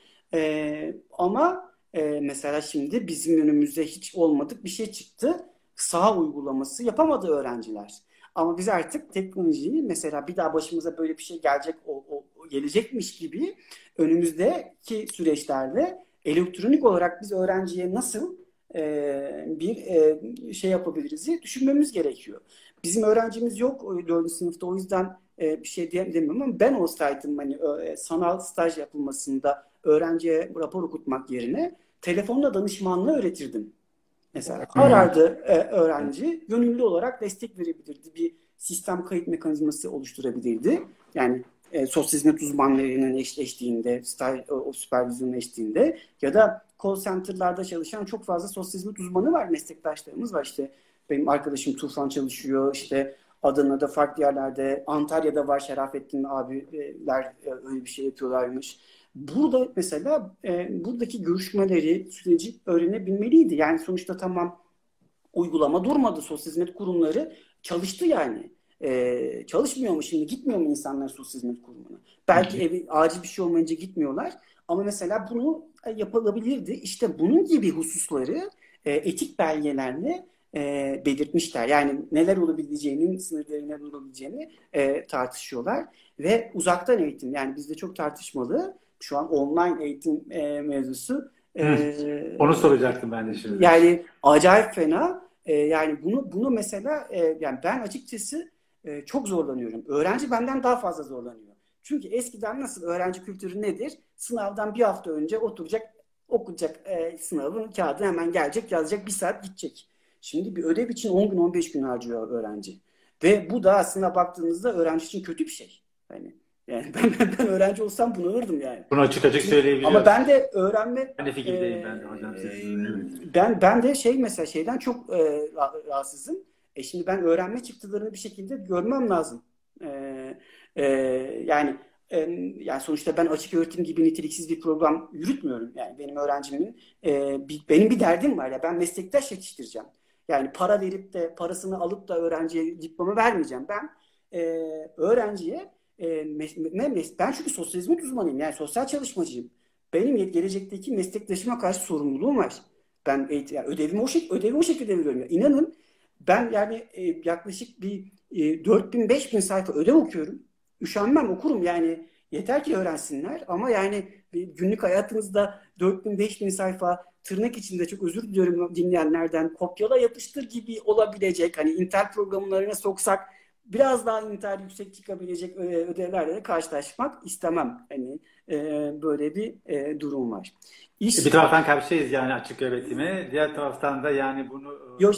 Ama mesela şimdi bizim önümüzde hiç olmadık bir şey çıktı. Saha uygulaması yapamadı öğrenciler. Ama biz artık teknolojiyi mesela bir daha başımıza böyle bir şey gelecek o, o, gelecekmiş gibi önümüzdeki süreçlerde elektronik olarak biz öğrenciye nasıl e, bir e, şey yapabiliriz diye düşünmemiz gerekiyor. Bizim öğrencimiz yok 4. sınıfta o yüzden e, bir şey diyemiyorum ama ben olsaydım hani e, sanal staj yapılmasında öğrenciye rapor okutmak yerine telefonla danışmanlığı öğretirdim. Mesela arardı e, öğrenci gönüllü olarak destek verebilirdi. Bir sistem kayıt mekanizması oluşturabilirdi. Yani e, sosyal hizmet uzmanlarının eşliğinde, staj, o süpervizyonun eşliğinde ya da call center'larda çalışan çok fazla sosyal hizmet uzmanı var, meslektaşlarımız var. İşte benim arkadaşım Tufan çalışıyor, işte Adana'da farklı yerlerde, Antalya'da var Şerafettin abiler e, öyle bir şey yapıyorlarmış. Burada mesela e, buradaki görüşmeleri, süreci öğrenebilmeliydi. Yani sonuçta tamam uygulama durmadı. Sosyal hizmet kurumları çalıştı yani. E, çalışmıyor mu şimdi? Gitmiyor mu insanlar sosyal hizmet kurumuna? Belki evi, acil bir şey olmayınca gitmiyorlar. Ama mesela bunu e, yapılabilirdi. İşte bunun gibi hususları e, etik belgelerle e, belirtmişler. Yani neler olabileceğinin, sınırları neler olabileceğini e, tartışıyorlar. Ve uzaktan eğitim yani bizde çok tartışmalı. Şu an online eğitim e, mevzusu. E, Onu soracaktım ben de şimdi. Yani acayip fena. E, yani bunu bunu mesela e, yani ben açıkçası e, çok zorlanıyorum. Öğrenci benden daha fazla zorlanıyor. Çünkü eskiden nasıl öğrenci kültürü nedir? Sınavdan bir hafta önce oturacak, okuyacak e, sınavın kağıdı hemen gelecek, yazacak, bir saat gidecek. Şimdi bir ödev için 10 gün 15 gün harcıyor öğrenci. Ve bu da aslında baktığınızda öğrenci için kötü bir şey. Yani yani ben, ben, öğrenci olsam bunu alırdım yani. Bunu açık açık söyleyebiliyorum. Ama ben de öğrenme... Ben de fikirdeyim e, ben de hocam. E, ben, ben de şey mesela şeyden çok e, rahatsızım. E şimdi ben öğrenme çıktılarını bir şekilde görmem lazım. E, e, yani e, yani sonuçta ben açık öğretim gibi niteliksiz bir program yürütmüyorum. Yani benim öğrencimin e, bir, benim bir derdim var ya ben meslektaş yetiştireceğim. Yani para verip de parasını alıp da öğrenciye diploma vermeyeceğim. Ben e, öğrenciye e, mes- ben çünkü sosyal hizmet uzmanıyım. Yani sosyal çalışmacıyım. Benim gelecekteki meslektaşıma karşı sorumluluğum var. Ben eğitim, yani ödevimi o, şek- ödevi o şekilde veriyorum. Yani inanın ben yani e, yaklaşık bir e, 4000-5000 sayfa ödev okuyorum. Üşenmem okurum yani yeter ki öğrensinler ama yani günlük hayatınızda 4000-5000 sayfa tırnak içinde çok özür diliyorum dinleyenlerden kopyala yapıştır gibi olabilecek hani Intel programlarına soksak biraz daha Intel yüksek çıkabilecek ödevlerle de karşılaşmak istemem. Hani e, böyle bir e, durum var. İş... Bir taraftan karşıyız yani açık öğretime. Diğer taraftan da yani bunu e, Yo,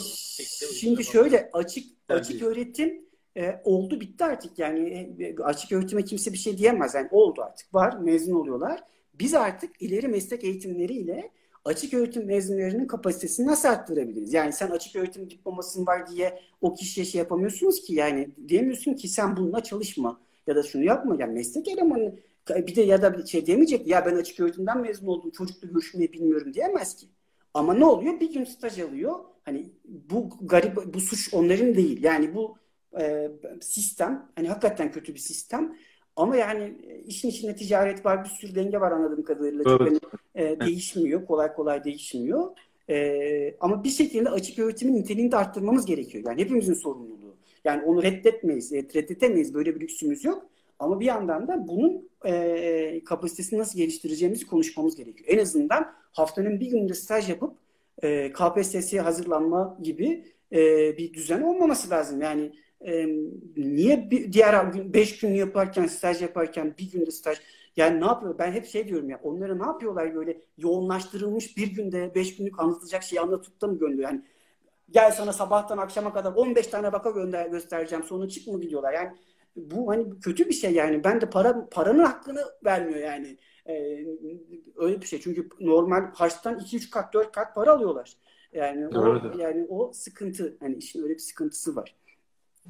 şimdi şöyle açık açık öğretim e, oldu bitti artık yani e, açık öğretime kimse bir şey diyemez yani oldu artık var mezun oluyorlar. Biz artık ileri meslek eğitimleriyle açık öğretim mezunlarının kapasitesini nasıl arttırabiliriz? Yani sen açık öğretim diplomasın var diye o kişiye şey yapamıyorsunuz ki yani diyemiyorsun ki sen bununla çalışma ya da şunu yapma. Yani meslek elemanı bir de ya da şey demeyecek ya ben açık öğretimden mezun oldum çocukla görüşmeyi bilmiyorum diyemez ki. Ama ne oluyor? Bir gün staj alıyor. Hani bu garip bu suç onların değil. Yani bu e, sistem hani hakikaten kötü bir sistem. Ama yani işin içinde ticaret var, bir sürü denge var anladığım kadarıyla. Evet. Çok hani, e, değişmiyor, kolay kolay değişmiyor. E, ama bir şekilde açık öğretimin niteliğini de arttırmamız gerekiyor. Yani hepimizin sorumluluğu. Yani onu reddetmeyiz, reddetemeyiz. Böyle bir lüksümüz yok. Ama bir yandan da bunun e, kapasitesini nasıl geliştireceğimizi konuşmamız gerekiyor. En azından haftanın bir gününde staj yapıp e, KPSS'ye hazırlanma gibi e, bir düzen olmaması lazım. Yani e, niye bir, diğer gün, beş gün yaparken, staj yaparken bir günde staj yani ne yapıyor? Ben hep şey diyorum ya onlara ne yapıyorlar böyle yoğunlaştırılmış bir günde beş günlük anlatılacak şeyi anlatıp da mı gönderiyor? Yani gel sana sabahtan akşama kadar 15 tane vaka gönder göstereceğim sonra çık mı biliyorlar. Yani bu hani kötü bir şey yani. Ben de para paranın hakkını vermiyor yani. Ee, öyle bir şey. Çünkü normal harçtan 2-3 kat 4 kat para alıyorlar. Yani o yani o sıkıntı hani işin öyle bir sıkıntısı var.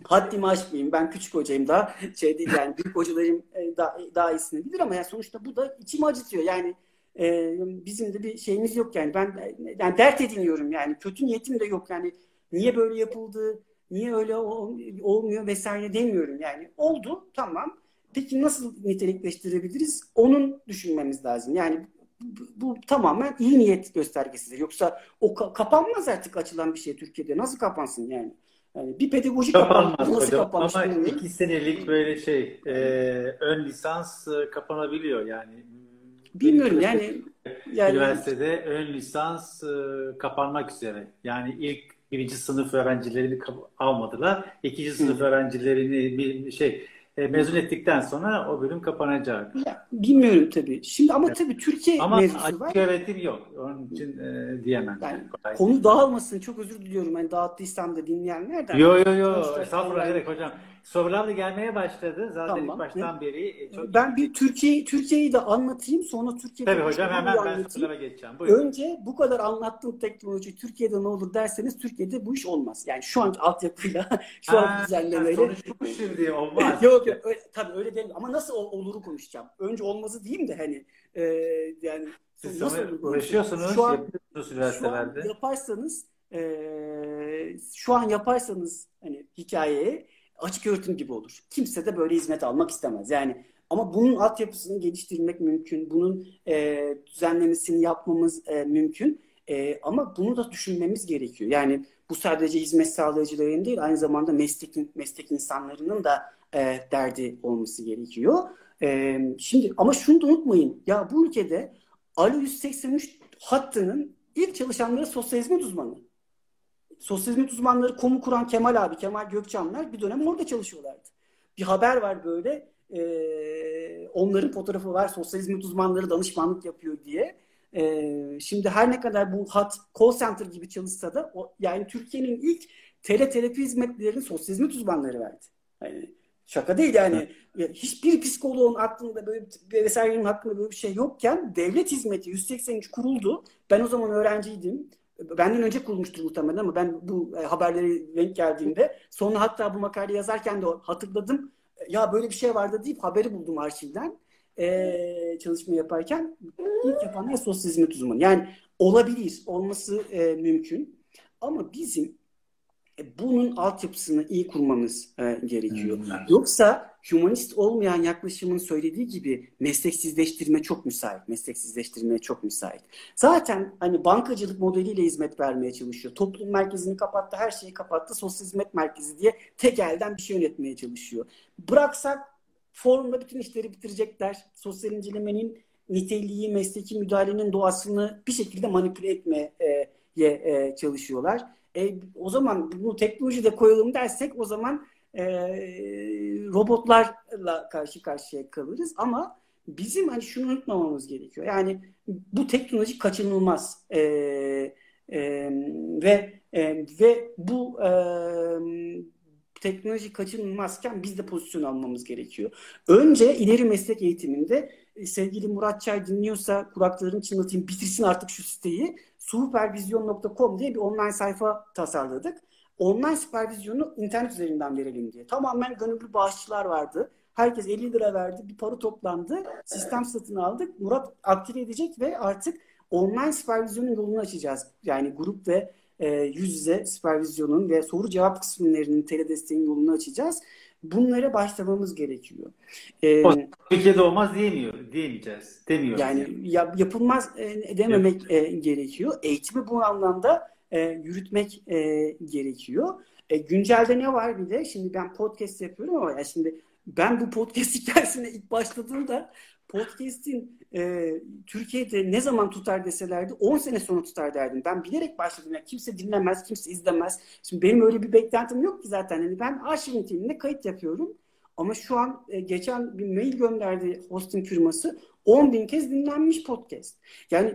Haddimi aşmayayım. Ben küçük hocayım daha şey değil yani büyük hocalarım e, daha, daha iyisini bilir ama yani sonuçta bu da içimi acıtıyor. Yani e, bizim de bir şeyimiz yok yani. Ben yani dert ediniyorum yani. Kötü niyetim de yok yani. Niye böyle yapıldı? Niye öyle olmuyor vesaire demiyorum yani. Oldu tamam. Peki nasıl nitelikleştirebiliriz? Onun düşünmemiz lazım. Yani bu, bu tamamen iyi niyet göstergesidir. Yoksa o ka- kapanmaz artık açılan bir şey Türkiye'de. Nasıl kapansın yani? Yani bir pedagoji Kapanmaz. Nasıl kapanmış ama bilmiyorum. iki senelik böyle şey e, ön lisans e, kapanabiliyor yani. Bilmiyorum yani yani Üniversitede ön lisans e, kapanmak üzere. Yani ilk birinci sınıf öğrencilerini almadılar. İkinci sınıf öğrencilerini bir şey e, mezun ettikten sonra o bölüm kapanacak. ya, bilmiyorum tabii. Şimdi ama tabii Türkiye Ama mevzusu var. açık öğretim yok. Onun için e, diyemem. Yani Kolay. konu dağılmasın. Çok özür diliyorum. Yani dağıttıysam da dinleyenlerden. Yo yo yo Sonuçta estağfurullah yani- gerek hocam. Sorular da gelmeye başladı. Zaten Tamam. ilk baştan beri e, çok Ben bir Türkiye Türkiye'yi de anlatayım. Sonra Türkiye'de Tabii hocam hemen ben anlatayım. sorulara geçeceğim. Buyurun. Önce bu kadar anlattığım teknoloji Türkiye'de ne olur derseniz Türkiye'de bu iş olmaz. Yani şu anki altyapıyla, şu Ha, anki düzenlemeyle. sonuç bu şimdi olmaz. yok yok öyle, tabii öyle değil ama nasıl ol- oluru konuşacağım. Önce olmazı diyeyim de hani e, yani Siz nasıl uğraşıyorsunuz, Şu an- şu an yaparsanız e, şu an yaparsanız hani hikayeye açık öğretim gibi olur. Kimse de böyle hizmet almak istemez. Yani ama bunun altyapısını geliştirmek mümkün. Bunun e, düzenlemesini yapmamız e, mümkün. E, ama bunu da düşünmemiz gerekiyor. Yani bu sadece hizmet sağlayıcıların değil, aynı zamanda meslek, meslek insanlarının da e, derdi olması gerekiyor. E, şimdi ama şunu da unutmayın. Ya bu ülkede Alo 183 hattının ilk çalışanları sosyal hizmet uzmanı. Sosyal hizmet uzmanları komu kuran Kemal abi, Kemal Gökçanlar bir dönem orada çalışıyorlardı. Bir haber var böyle. e, onların fotoğrafı var. Sosyal hizmet uzmanları danışmanlık yapıyor diye. E, şimdi her ne kadar bu hat call center gibi çalışsa da o, yani Türkiye'nin ilk teleterapi hizmetlerini sosyal hizmet uzmanları verdi. Yani şaka değil yani. Ya hiçbir psikoloğun aklında böyle vesairenin hakkında böyle bir şey yokken devlet hizmeti 183 kuruldu. Ben o zaman öğrenciydim. Benden önce kurulmuştur muhtemelen ama ben bu e, haberleri denk geldiğimde sonra hatta bu makale yazarken de hatırladım. Ya böyle bir şey vardı deyip haberi buldum arşivden. E, çalışma yaparken ilk yapanlar sosyal hizmet uzmanı. Yani olabilir, olması e, mümkün. Ama bizim e, bunun altyapısını iyi kurmamız e, gerekiyor. Hmm. Yoksa humanist olmayan yaklaşımın söylediği gibi mesleksizleştirme çok müsait. Mesleksizleştirmeye çok müsait. Zaten hani bankacılık modeliyle hizmet vermeye çalışıyor. Toplum merkezini kapattı, her şeyi kapattı. Sosyal hizmet merkezi diye tek elden bir şey yönetmeye çalışıyor. Bıraksak formla bütün işleri bitirecekler. Sosyal incelemenin niteliği, mesleki müdahalenin doğasını bir şekilde manipüle etmeye e, e, çalışıyorlar. E, o zaman bunu teknolojide koyalım dersek o zaman e, robotlarla karşı karşıya kalırız ama bizim hani şunu unutmamamız gerekiyor. Yani bu teknoloji kaçınılmaz e, e, ve e, ve bu e, teknoloji kaçınılmazken biz de pozisyon almamız gerekiyor. Önce ileri meslek eğitiminde sevgili Murat Çay dinliyorsa kulaklarını çınlatayım bitirsin artık şu siteyi supervizyon.com diye bir online sayfa tasarladık. Online süpervizyonu internet üzerinden verelim diye. Tamamen gönüllü bağışçılar vardı. Herkes 50 lira verdi. Bir para toplandı. Sistem satın aldık. Murat aktive edecek ve artık online süpervizyonun yolunu açacağız. Yani grup ve e, yüz yüze süpervizyonun ve soru cevap kısımlarının teledesteğin yolunu açacağız. Bunlara başlamamız gerekiyor. Ee, Türkiye'de olmaz diyemiyor, diyemeyeceğiz. Demiyoruz. Yani, yani. Yap, yapılmaz e, dememek evet. e, gerekiyor. Eğitimi bu anlamda e, yürütmek e, gerekiyor. E, güncelde ne var bir de? Şimdi ben podcast yapıyorum ama ya şimdi ben bu podcast hikayesine ilk başladığımda podcast'in e, Türkiye'de ne zaman tutar deselerdi 10 sene sonra tutar derdim. Ben bilerek başladım. Yani kimse dinlemez, kimse izlemez. Şimdi benim öyle bir beklentim yok ki zaten. Yani ben arşiv niteliğinde kayıt yapıyorum. Ama şu an e, geçen bir mail gönderdi hosting firması 10 bin kez dinlenmiş podcast. Yani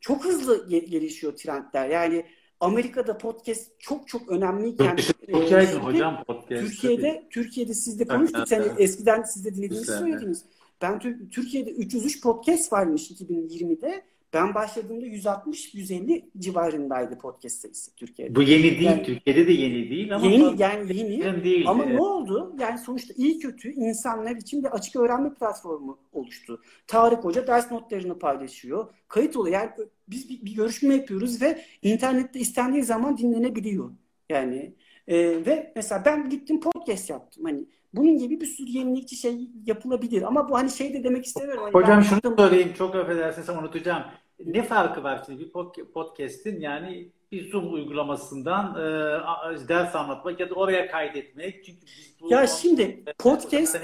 çok hızlı gelişiyor trendler. Yani Amerika'da podcast çok çok önemliyken çok e, hocam podcast. Türkiye'de. Türkiye'de siz de konuştuk. Sen eskiden siz de dinlediğinizi söylediniz. Ben Türkiye'de 303 podcast varmış 2020'de. Ben başladığımda 160-150 civarındaydı podcast sayısı Türkiye'de. Bu yeni değil. Yani, Türkiye'de de yeni değil ama yeni yani yeni. Değil. Ama ne oldu? Yani sonuçta iyi kötü insanlar için bir açık öğrenme platformu oluştu. Tarık Hoca ders notlarını paylaşıyor. Kayıt oluyor. Yani biz bir, bir görüşme yapıyoruz ve internette istendiği zaman dinlenebiliyor. Yani E, ve mesela ben gittim podcast yaptım. Hani bunun gibi bir sürü yenilikçi şey yapılabilir. Ama bu hani şey de demek istemiyorum. Hani Hocam şunu yaptım... sorayım. Çok affedersiniz unutacağım. Ne farkı var şimdi bir podcast'in yani bir Zoom uygulamasından e, ders anlatmak ya da oraya kaydetmek. Çünkü biz bu ya şimdi podcast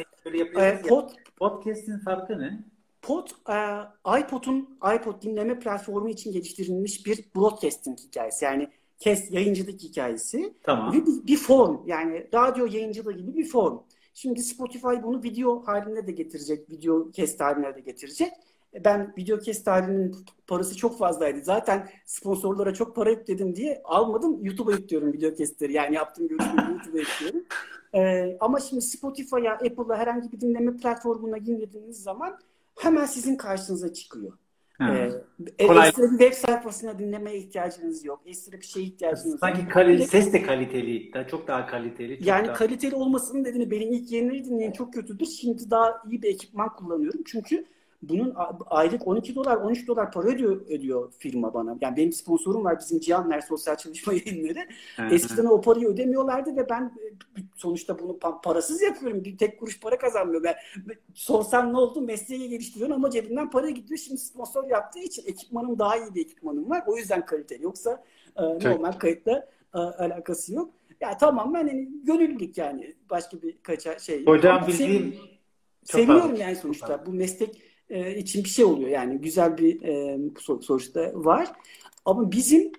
e, pod, podcast'in farkı ne? Pod, e, iPod'un iPod dinleme platformu için geliştirilmiş bir broadcasting hikayesi. Yani kes yayıncılık hikayesi. Tamam. Ve bir, bir form yani radyo yayıncılığı gibi bir form. Şimdi Spotify bunu video haline de getirecek, video kes haline de getirecek. E, ben video kes tarihinin parası çok fazlaydı. Zaten sponsorlara çok para yükledim diye almadım. YouTube'a yüklüyorum video kesitleri. Yani yaptığım görüşmeyi YouTube'a yüklüyorum. Ee, ama şimdi Spotify'a, Apple'a herhangi bir dinleme platformuna girdiğiniz zaman hemen sizin karşınıza çıkıyor. Ee, ekstra bir web sayfasına dinlemeye ihtiyacınız yok. Ekstra bir şeye ihtiyacınız yok. Sanki ses de kaliteli. Daha, çok daha kaliteli. Çok yani daha... kaliteli olmasının nedeni benim ilk yayınları dinleyen çok kötüdür. Şimdi daha iyi bir ekipman kullanıyorum. Çünkü bunun aylık 12 dolar 13 dolar para ödüyor, ödüyor firma bana. Yani benim sponsorum var bizim Cihanler Sosyal Çalışma Yayınları. Eskiden o parayı ödemiyorlardı ve ben e, sonuçta bunu parasız yapıyorum. Bir tek kuruş para kazanmıyor. Ben sorsam ne oldu? Mesleği geliştiriyorum ama cebimden para gidiyor. Şimdi sponsor yaptığı için ekipmanım daha iyi bir ekipmanım var. O yüzden kaliteli. Yoksa e, normal kayıtla e, alakası yok. Ya yani tamamen hani gönüllülük yani. Başka bir kaça şey. Hocam bildiğim seviyorum yani sonuçta. Bu meslek e, için bir şey oluyor. Yani güzel bir e, sonuçta var. Ama bizim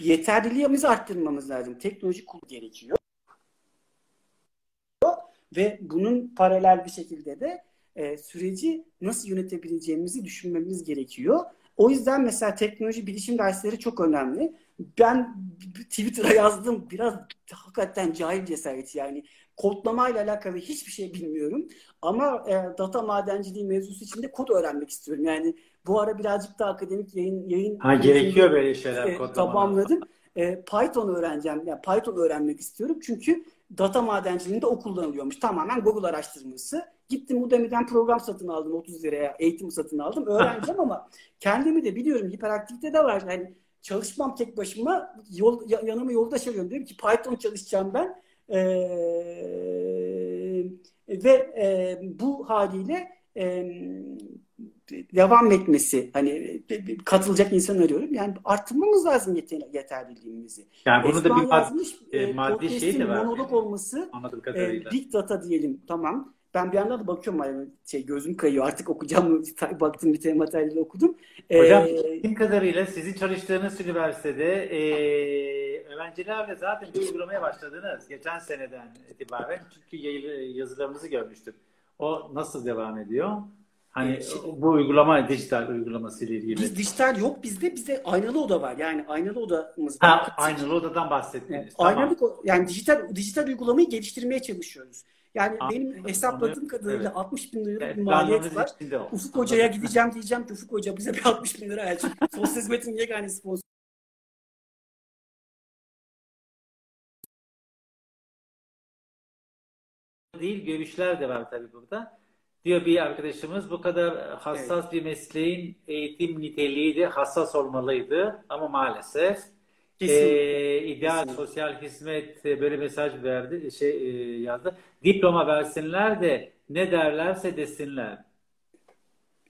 yeterliliğimizi arttırmamız lazım. Teknoloji kul gerekiyor. Ve bunun paralel bir şekilde de e, süreci nasıl yönetebileceğimizi düşünmemiz gerekiyor. O yüzden mesela teknoloji bilişim dersleri çok önemli. Ben Twitter'a yazdım biraz hakikaten cahil cesaret yani kodlamayla alakalı hiçbir şey bilmiyorum. Ama e, data madenciliği mevzusu için de kod öğrenmek istiyorum. Yani bu ara birazcık da akademik yayın yayın ha, gerekiyor böyle şeyler e, tamamladım. E, Python öğreneceğim. Yani Python öğrenmek istiyorum. Çünkü data madenciliğinde o kullanılıyormuş. Tamamen Google araştırması. Gittim Udemy'den program satın aldım 30 liraya. Eğitim satın aldım. Öğreneceğim ama kendimi de biliyorum. Hiperaktivite de var. Yani çalışmam tek başıma. Yol, yanıma yoldaş arıyorum. Diyorum ki Python çalışacağım ben. E, ve e, bu haliyle e, devam etmesi hani katılacak insan arıyorum. Yani arttırmamız lazım yeter, yeterliliğimizi. Yani bunu da bir yazmış, e, maddi şey de var. Monolog olması e, big data diyelim tamam. Ben bir yandan da bakıyorum yani şey gözüm kayıyor. Artık okuyacağım baktım bir tane materyali okudum. Hocam ee, kadarıyla sizin çalıştığınız üniversitede e, öğrencilerle zaten uygulamaya başladınız geçen seneden itibaren. Çünkü yazılarınızı görmüştüm. O nasıl devam ediyor? Hani şey, bu uygulama dijital uygulaması ile ilgili. Biz dijital yok bizde. Bizde aynalı oda var. Yani aynalı odamız var. Ha, aynalı odadan bahsettiniz. Evet, tamam. Aynalı yani dijital dijital uygulamayı geliştirmeye çalışıyoruz. Yani Anladım. benim hesapladığım kadarıyla evet. 60 bin lira evet, bir maliyet var. Ufuk Hoca'ya gideceğim diyeceğim ki Ufuk Hoca bize bir 60 bin lira ver. Sosyal hizmetin yegane sponsor. değil görüşler de var tabii burada. Diyor bir arkadaşımız bu kadar hassas evet. bir mesleğin eğitim niteliği de hassas olmalıydı ama maalesef e, ideal Kesinlikle. sosyal hizmet e, böyle mesaj verdi şey e, yazdı. Diploma versinler de ne derlerse desinler.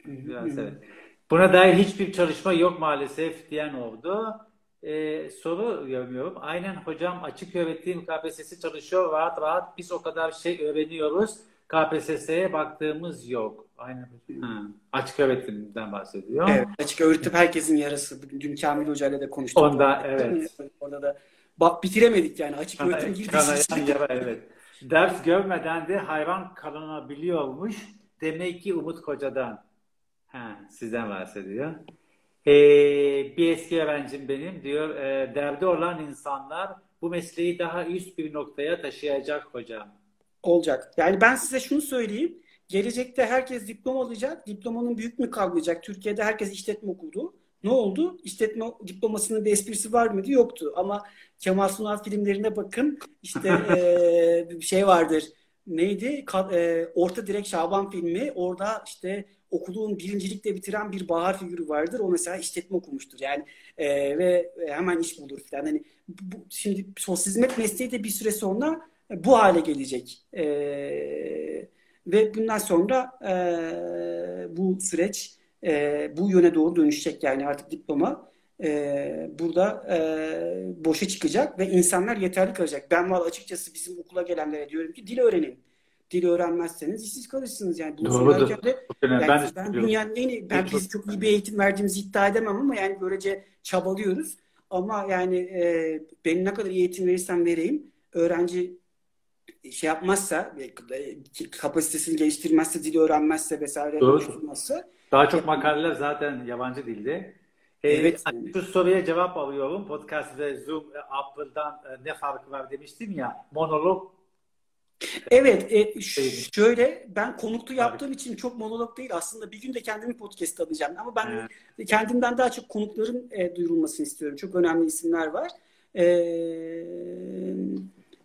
Biraz, evet. Buna dair hiçbir çalışma yok maalesef diyen oldu e, soru görmüyorum. Aynen hocam açık öğretim KPSS çalışıyor rahat rahat. Biz o kadar şey öğreniyoruz. KPSS'ye baktığımız yok. Aynen. Ha. Açık öğretimden bahsediyor. Evet, açık öğretim herkesin yarası. Dün Kamil Hoca ile de konuştuk. Onda evet. Orada da bak bitiremedik yani açık öğretim girdi. yara, evet. Ders görmeden de hayvan kalınabiliyormuş. Demek ki Umut Koca'dan. Ha, sizden bahsediyor. Ee, bir eski öğrencim benim diyor e, derdi olan insanlar bu mesleği daha üst bir noktaya taşıyacak hocam. Olacak. Yani ben size şunu söyleyeyim. Gelecekte herkes diploma alacak. Diplomanın büyük mü kalmayacak? Türkiye'de herkes işletme okudu. Ne oldu? İşletme diplomasının bir esprisi var mıydı? Yoktu. Ama Kemal Sunal filmlerine bakın. İşte e, şey vardır. neydi? Ka- e, Orta Direk Şaban filmi. Orada işte okulun birincilikle bitiren bir bahar figürü vardır. O mesela işletme okumuştur. Yani e, ve hemen iş bulur falan. Hani bu, şimdi sosyal hizmet mesleği de bir süre sonra bu hale gelecek. E, ve bundan sonra e, bu süreç e, bu yöne doğru dönüşecek. Yani artık diploma e, burada e, boşa çıkacak ve insanlar yeterli kalacak. Ben var açıkçası bizim okula gelenlere diyorum ki dil öğrenin. Dil öğrenmezseniz işsiz kalırsınız. Yani bunu Doğrudur. De, yani ben, ben dünyanın en iyi, ben biz çok iyi bir eğitim verdiğimizi iddia edemem ama yani böylece çabalıyoruz. Ama yani e, ben ne kadar iyi eğitim verirsem vereyim öğrenci şey yapmazsa kapasitesini geliştirmezse dili öğrenmezse vesaire geliştirmezse daha çok makaleler zaten yabancı dilde. Ee, evet. Ee, şu soruya cevap alıyorum. Podcast ve Zoom e, Apple'dan e, ne farkı var demiştim ya. Monolog Evet, e, şöyle ben konuklu yaptığım için çok monolog değil aslında bir gün de kendimi podcast alacağım ama ben evet. kendimden daha çok konukların e, duyurulmasını istiyorum. Çok önemli isimler var. E,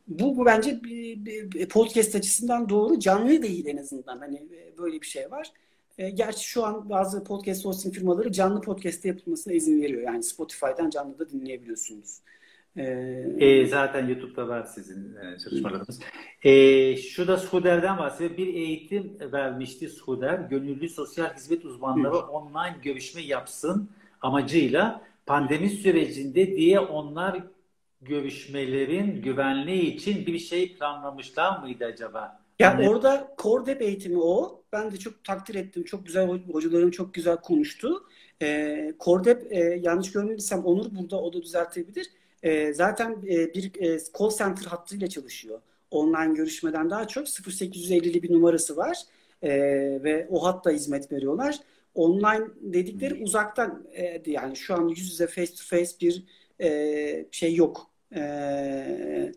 bu, bu bence bir, bir podcast açısından doğru. Canlı değil en azından. Hani e, böyle bir şey var. E, gerçi şu an bazı podcast hosting firmaları canlı podcast'te yapılmasına izin veriyor. Yani Spotify'dan canlı da dinleyebiliyorsunuz. E, e, zaten YouTube'da var sizin e, çalışmalarınız. E, şu da Suder'den bahsediyor. Bir eğitim vermişti Suder. Gönüllü sosyal hizmet uzmanları Hı. online görüşme yapsın amacıyla pandemi sürecinde diye onlar görüşmelerin güvenliği için bir şey planlamışlar mıydı acaba? Ya yani... orada Cordep eğitimi o. Ben de çok takdir ettim. Çok güzel hocalarım çok güzel konuştu. E, Cordep e, yanlış görmediysem Onur burada o da düzeltebilir. E, zaten e, bir e, call center hattıyla çalışıyor. Online görüşmeden daha çok 0850'li bir numarası var. E, ve o hatta hizmet veriyorlar. Online dedikleri hmm. uzaktan e, yani şu an yüz yüze face to face bir e, şey yok. E,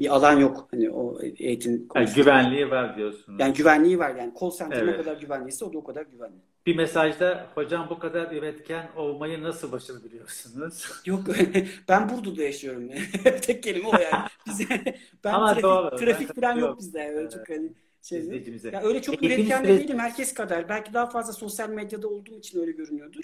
bir alan yok. Hani o eğitim yani güvenliği var diyorsunuz. Yani güvenliği var. Yani call center evet. ne kadar güvenliyse o da o kadar güvenli. Bir mesajda hocam bu kadar üretken olmayı nasıl başarabiliyorsunuz? Yok ben Burdur'da yaşıyorum. Tek kelime o yani. Bize, ben Ama trafik, doğru. trafik falan yok bizde. Öyle çok hani şey. Ya öyle çok üretken de değilim herkes kadar. Belki daha fazla sosyal medyada olduğum için öyle görünüyordur.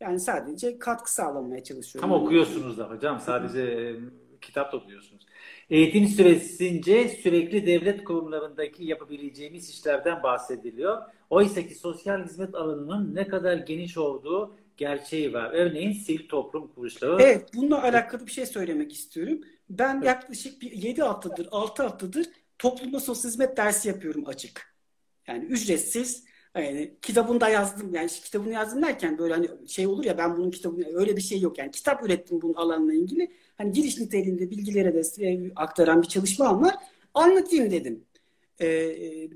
Yani sadece katkı sağlamaya çalışıyorum. Tam okuyorsunuz da hocam. Sadece kitap topluyorsunuz. Eğitim süresince sürekli devlet kurumlarındaki yapabileceğimiz işlerden bahsediliyor. Oysa ki sosyal hizmet alanının ne kadar geniş olduğu gerçeği var. Örneğin sivil toplum kuruluşları. Evet, bununla alakalı bir şey söylemek istiyorum. Ben evet. yaklaşık bir 7 haftadır, 6 haftadır toplumda sosyal hizmet dersi yapıyorum açık. Yani ücretsiz. Yani kitabında yazdım. Yani kitabını yazdım derken böyle hani şey olur ya ben bunun kitabını öyle bir şey yok. Yani kitap ürettim bunun alanla ilgili hani giriş niteliğinde bilgilere de e, aktaran bir çalışma var. Anlatayım dedim. E,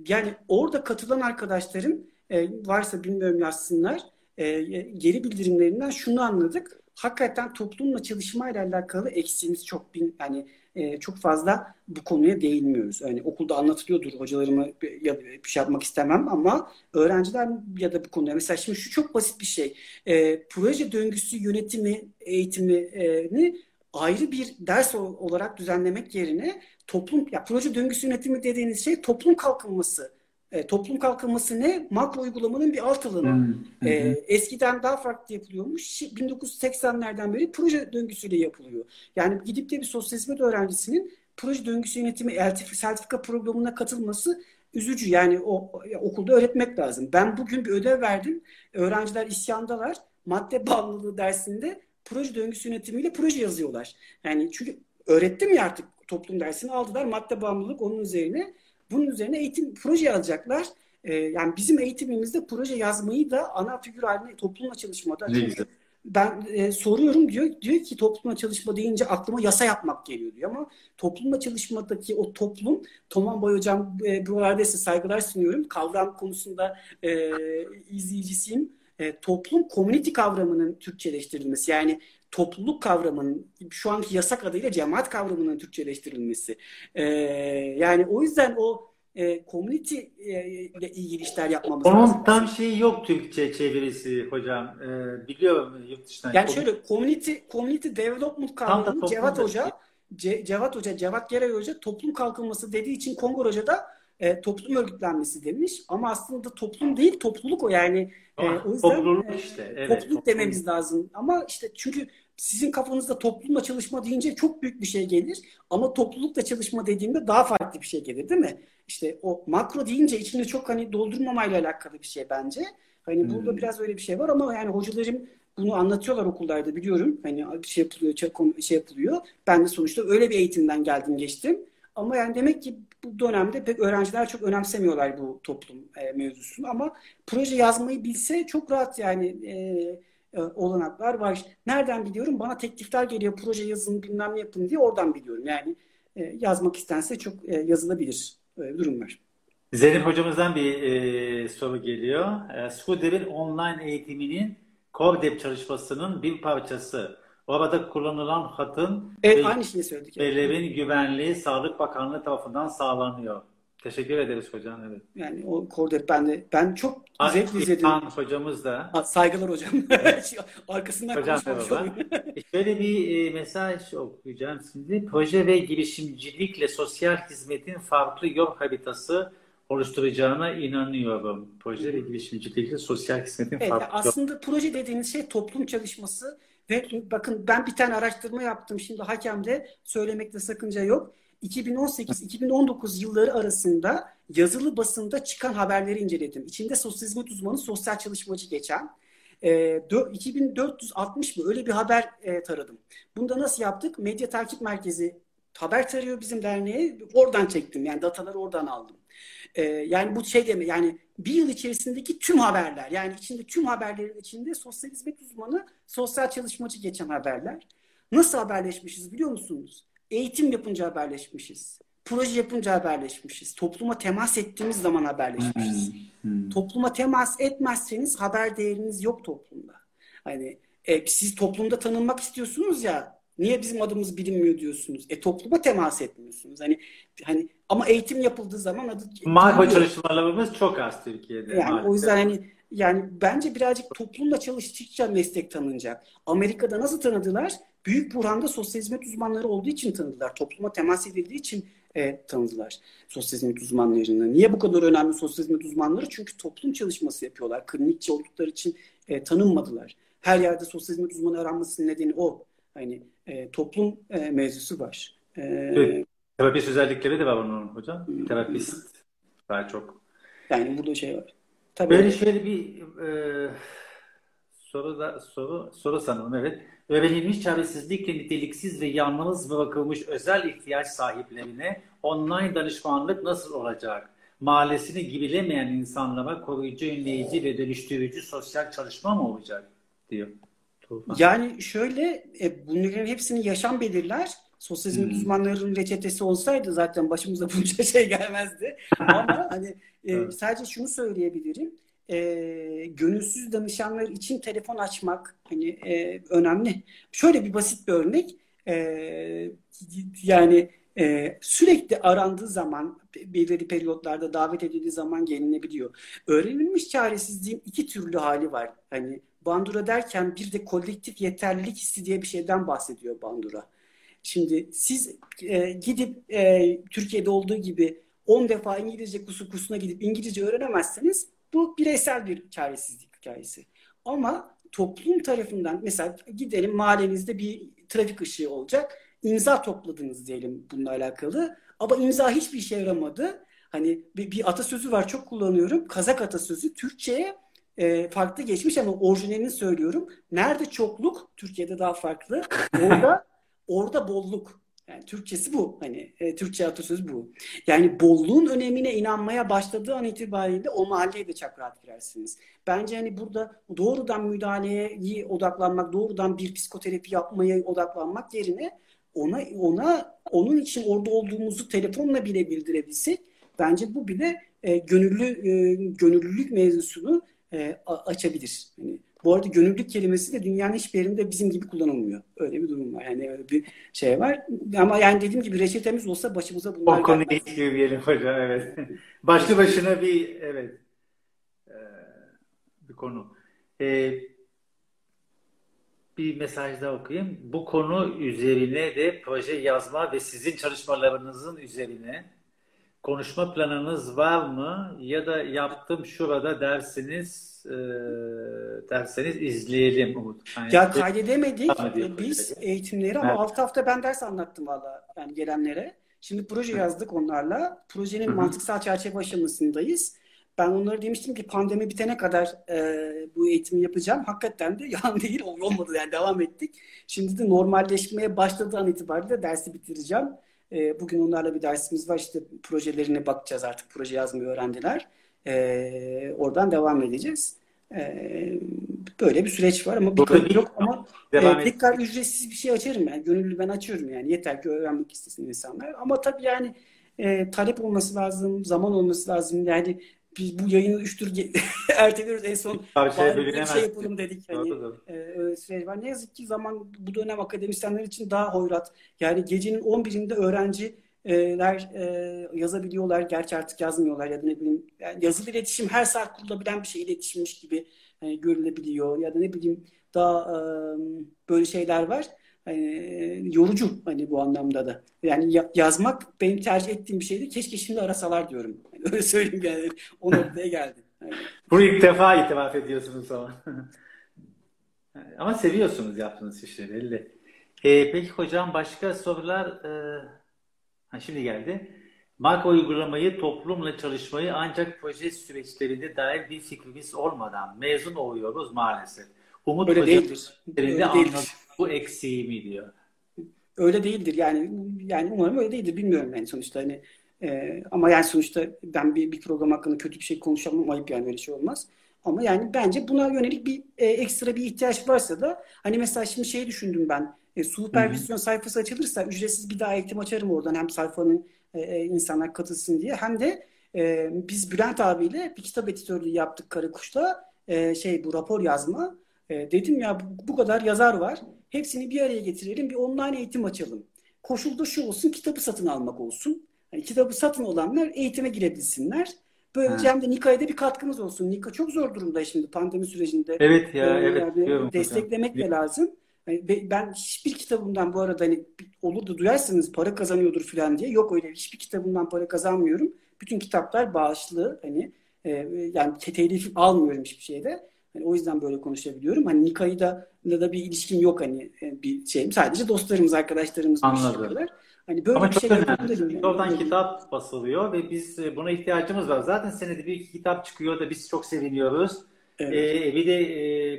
yani orada katılan arkadaşlarım e, varsa bilmiyorum yazsınlar. E, geri bildirimlerinden şunu anladık. Hakikaten toplumla çalışmayla alakalı eksiğimiz çok bin yani e, çok fazla bu konuya değinmiyoruz. Yani okulda anlatılıyordur hocalarıma ya bir şey yapmak istemem ama öğrenciler ya da bu konuya mesela şimdi şu çok basit bir şey. E, proje döngüsü yönetimi eğitimini ayrı bir ders olarak düzenlemek yerine toplum ya proje döngüsü yönetimi dediğiniz şey toplum kalkınması. E, toplum kalkınması ne? Makro uygulamanın bir alt alanı. Hmm. E, eskiden daha farklı yapılıyormuş. 1980'lerden beri proje döngüsüyle yapılıyor. Yani gidip de bir sosyal hizmet öğrencisinin proje döngüsü yönetimi sertifika programına katılması üzücü. Yani o okulda öğretmek lazım. Ben bugün bir ödev verdim. Öğrenciler isyandalar. Madde bağımlılığı dersinde proje döngüsü yönetimiyle proje yazıyorlar. Yani çünkü öğrettim ya artık toplum dersini aldılar. Madde bağımlılık onun üzerine. Bunun üzerine eğitim proje yazacaklar. Ee, yani bizim eğitimimizde proje yazmayı da ana figür haline toplumla çalışmada. Ne güzel. Ben e, soruyorum diyor diyor ki toplumla çalışma deyince aklıma yasa yapmak geliyor diyor ama toplumla çalışmadaki o toplum Toman Boy hocam e, buralarda size saygılar sunuyorum. Kavram konusunda e, izleyicisiyim e, toplum community kavramının Türkçeleştirilmesi yani topluluk kavramının şu anki yasak adıyla cemaat kavramının Türkçeleştirilmesi. E, yani o yüzden o e, community e, ile ilgili işler yapmamız Onun lazım. Onun tam şeyi yok Türkçe çevirisi hocam. E, biliyorum yurt dışından. Yani şöyle community community development kavramını Cevat Hoca Ce- Cevat Hoca, Cevat Geray Hoca toplum kalkınması dediği için Kongor Hoca da e, toplum örgütlenmesi demiş. Ama aslında toplum değil, topluluk o yani. E, o yüzden topluluk e, işte. Evet, topluluk topluluk. dememiz lazım. Ama işte çünkü sizin kafanızda toplumla çalışma deyince çok büyük bir şey gelir. Ama toplulukla çalışma dediğimde daha farklı bir şey gelir değil mi? İşte o makro deyince içinde çok hani doldurmamayla alakalı bir şey bence. Hani burada Hmm. biraz öyle bir şey var ama yani hocalarım bunu anlatıyorlar okullarda biliyorum. Hani şey yapılıyor, şey yapılıyor. Ben de sonuçta öyle bir eğitimden geldim geçtim. Ama yani demek ki bu dönemde pek öğrenciler çok önemsemiyorlar bu toplum e, mevzusunu. Ama proje yazmayı bilse çok rahat yani e, e, olanaklar var. Nereden biliyorum? Bana teklifler geliyor. Proje yazın bilmem ne yapın diye oradan biliyorum. Yani e, yazmak istense çok e, yazılabilir. Öyle bir durum var. Zeynep hocamızdan bir e, soru geliyor. E, Scudder'in online eğitiminin CoreDep çalışmasının bir parçası. Orada kullanılan hatın Evet ve aynı şeyi söyledik. verilerin güvenliği Sağlık Bakanlığı tarafından sağlanıyor. Teşekkür ederiz hocam. Evet. Yani o koordinat ben de ben çok zevkle izledim. İlhan hocamız da. Ha, Saygılar hocam. Arkasından Hocam konuşmamış olayım. Şöyle bir e, mesaj okuyacağım şimdi. Proje ve girişimcilikle sosyal hizmetin farklı yol haritası oluşturacağına inanıyorum. Proje ve girişimcilikle sosyal hizmetin Evet, farklı aslında proje dediğiniz şey toplum çalışması ve bakın ben bir tane araştırma yaptım şimdi hakemde söylemekte sakınca yok. 2018-2019 yılları arasında yazılı basında çıkan haberleri inceledim. İçinde sosyal hizmet uzmanı, sosyal çalışmacı geçen. E, dö- 2460 mı öyle bir haber e, taradım. Bunda nasıl yaptık? Medya Takip Merkezi haber tarıyor bizim derneğe. Oradan çektim yani dataları oradan aldım. E, yani bu şey deme yani bir yıl içerisindeki tüm haberler yani içinde tüm haberlerin içinde sosyal hizmet uzmanı, sosyal çalışmacı geçen haberler. Nasıl haberleşmişiz biliyor musunuz? Eğitim yapınca haberleşmişiz. Proje yapınca haberleşmişiz. Topluma temas ettiğimiz zaman haberleşmişiz. Hmm. Topluma temas etmezseniz haber değeriniz yok toplumda. Hani e, siz toplumda tanınmak istiyorsunuz ya niye bizim adımız bilinmiyor diyorsunuz. E topluma temas etmiyorsunuz. Hani hani ama eğitim yapıldığı zaman adı tanınıyor. çalışmalarımız çok az Türkiye'de Yani o maalesef. yüzden hani yani bence birazcık toplumla çalıştıkça meslek tanınacak. Amerika'da nasıl tanıdılar? Büyük Burhan'da sosyal hizmet uzmanları olduğu için tanıdılar. Topluma temas edildiği için e, tanıdılar sosyal hizmet uzmanlarını. Niye bu kadar önemli sosyal hizmet uzmanları? Çünkü toplum çalışması yapıyorlar. Klinikçi oldukları için e, tanınmadılar. Her yerde sosyal hizmet uzmanı aranmasının nedeni o. Hani e, toplum e, mevzusu var. E, Evet. Terapist özellikleri de var onun hocam. Terapist daha çok. yani burada şey var. Tabii. Böyle şöyle bir e, soru da soru soru sanırım evet. Öğrenilmiş çaresizlikle niteliksiz ve yalnız bırakılmış özel ihtiyaç sahiplerine online danışmanlık nasıl olacak? Mahallesini gibilemeyen insanlara koruyucu, önleyici ve dönüştürücü sosyal çalışma mı olacak? diyor. Yani şöyle e, bunların hepsini yaşam belirler. Sosyal hizmet Hmm. uzmanlarının reçetesi olsaydı zaten başımıza bunca şey gelmezdi. Ama hani e, sadece şunu söyleyebilirim. E, gönülsüz danışanlar için telefon açmak hani e, önemli. Şöyle bir basit bir örnek. E, yani e, sürekli arandığı zaman belirli periyotlarda davet edildiği zaman gelinebiliyor. Öğrenilmiş çaresizliğin iki türlü hali var. Hani Bandura derken bir de kolektif yeterlilik hissi diye bir şeyden bahsediyor Bandura. Şimdi siz e, gidip e, Türkiye'de olduğu gibi 10 defa İngilizce kursu kursuna gidip İngilizce öğrenemezseniz bu bireysel bir çaresizlik hikayesi. Ama toplum tarafından mesela gidelim mahallenizde bir trafik ışığı olacak. İmza topladınız diyelim bununla alakalı. Ama imza hiçbir işe yaramadı. Hani bir, bir atasözü var çok kullanıyorum. Kazak atasözü Türkçe'ye e, farklı geçmiş ama orijinalini söylüyorum. Nerede çokluk? Türkiye'de daha farklı. Orada orada bolluk. Yani Türkçesi bu. Hani e, Türkçe atasözü bu. Yani bolluğun önemine inanmaya başladığı an itibariyle o mahalleye de çok rahat girersiniz. Bence hani burada doğrudan müdahaleye odaklanmak, doğrudan bir psikoterapi yapmaya odaklanmak yerine ona ona onun için orada olduğumuzu telefonla bile bildirebilsek bence bu bile e, gönüllü e, gönüllülük mevzusunu e, açabilir. Bu arada gönüllülük kelimesi de dünyanın hiçbir yerinde bizim gibi kullanılmıyor. Öyle bir durum var. Yani öyle bir şey var. Ama yani dediğim gibi reçetemiz olsa başımıza bunlar O konuyu girmeyelim hocam evet. Başlı başına bir evet ee, bir konu. Ee, bir mesaj daha okuyayım. Bu konu üzerine de proje yazma ve sizin çalışmalarınızın üzerine konuşma planınız var mı? Ya da yaptım şurada dersiniz e, derseniz izleyelim Umut. Yani ya kaydedemedik biz eğitimleri ama evet. 6 hafta ben ders anlattım valla yani gelenlere. Şimdi proje yazdık onlarla. Projenin Hı-hı. mantıksal çerçeve aşamasındayız. Ben onlara demiştim ki pandemi bitene kadar e, bu eğitimi yapacağım. Hakikaten de yalan değil olmadı yani devam ettik. Şimdi de normalleşmeye başladığı an itibariyle dersi bitireceğim. E, bugün onlarla bir dersimiz var. İşte projelerine bakacağız. Artık proje yazmayı öğrendiler. E, oradan devam edeceğiz. E, böyle bir süreç var ama bir konu yok ama e, tekrar ücretsiz bir şey açarım yani. Gönüllü ben açıyorum yani. Yeter ki öğrenmek istesin insanlar. Ama tabii yani e, talep olması lazım zaman olması lazım. Yani biz bu yayını üç tur erteliyoruz. En son şey, bir şey yapalım dedik. Hani, e, öyle şey var. Ne yazık ki zaman bu dönem akademisyenler için daha hoyrat. Yani gecenin 11'inde öğrenciler e, yazabiliyorlar. Gerçi artık yazmıyorlar ya da ne bileyim. Yani yazılı iletişim her saat kurulabilen bir şey iletişimmiş gibi hani, görülebiliyor. Ya da ne bileyim daha e, böyle şeyler var. Yani, yorucu hani bu anlamda da. Yani ya, yazmak benim tercih ettiğim bir şeydi. Keşke şimdi arasalar diyorum. Öyle söyleyeyim yani. O noktaya geldim. Yani. Bu ilk defa itiraf ediyorsunuz ama. ama seviyorsunuz yaptığınız işleri belli. Ee, peki hocam başka sorular e... ha, şimdi geldi. Marka uygulamayı, toplumla çalışmayı ancak proje süreçlerinde dair bir fikrimiz olmadan mezun oluyoruz maalesef. Umut Öyle değildir. Öyle değildir. Bu eksiği mi diyor. Öyle değildir yani yani umarım öyle değildir bilmiyorum yani sonuçta hani e, ama yani sonuçta ben bir, bir program hakkında kötü bir şey konuşamam ayıp yani öyle şey olmaz. Ama yani bence buna yönelik bir e, ekstra bir ihtiyaç varsa da hani mesela şimdi şey düşündüm ben e, süpervizyon sayfası açılırsa ücretsiz bir daha eğitim açarım oradan hem sayfanın e, e, insanlar katılsın diye hem de e, biz Bülent abiyle bir kitap editörlüğü yaptık Karakuş'ta e, şey bu rapor yazma. E, dedim ya bu, bu kadar yazar var hepsini bir araya getirelim bir online eğitim açalım. Koşulda şu olsun kitabı satın almak olsun yani kitabı satın olanlar eğitime girebilsinler Böylece hem de Nika'ya da bir katkımız olsun. Nika çok zor durumda şimdi pandemi sürecinde. Evet ya, ee, evet. Yani desteklemek de lazım. Yani ben hiçbir kitabımdan bu arada hani olur da duyarsınız para kazanıyordur falan diye. Yok öyle hiçbir kitabımdan para kazanmıyorum. Bütün kitaplar bağışlı hani e, yani telif almıyorum hiçbir şeyde. Hani o yüzden böyle konuşabiliyorum. Hani Nika'yı da da bir ilişkim yok hani e, bir şeyim. Sadece dostlarımız, arkadaşlarımız Anladım. Hani böyle Ama bir çok şey önemli. Oradan kitap basılıyor ve biz e, buna ihtiyacımız var. Zaten senede bir kitap çıkıyor da biz çok seviniyoruz. Evet. Ee, bir de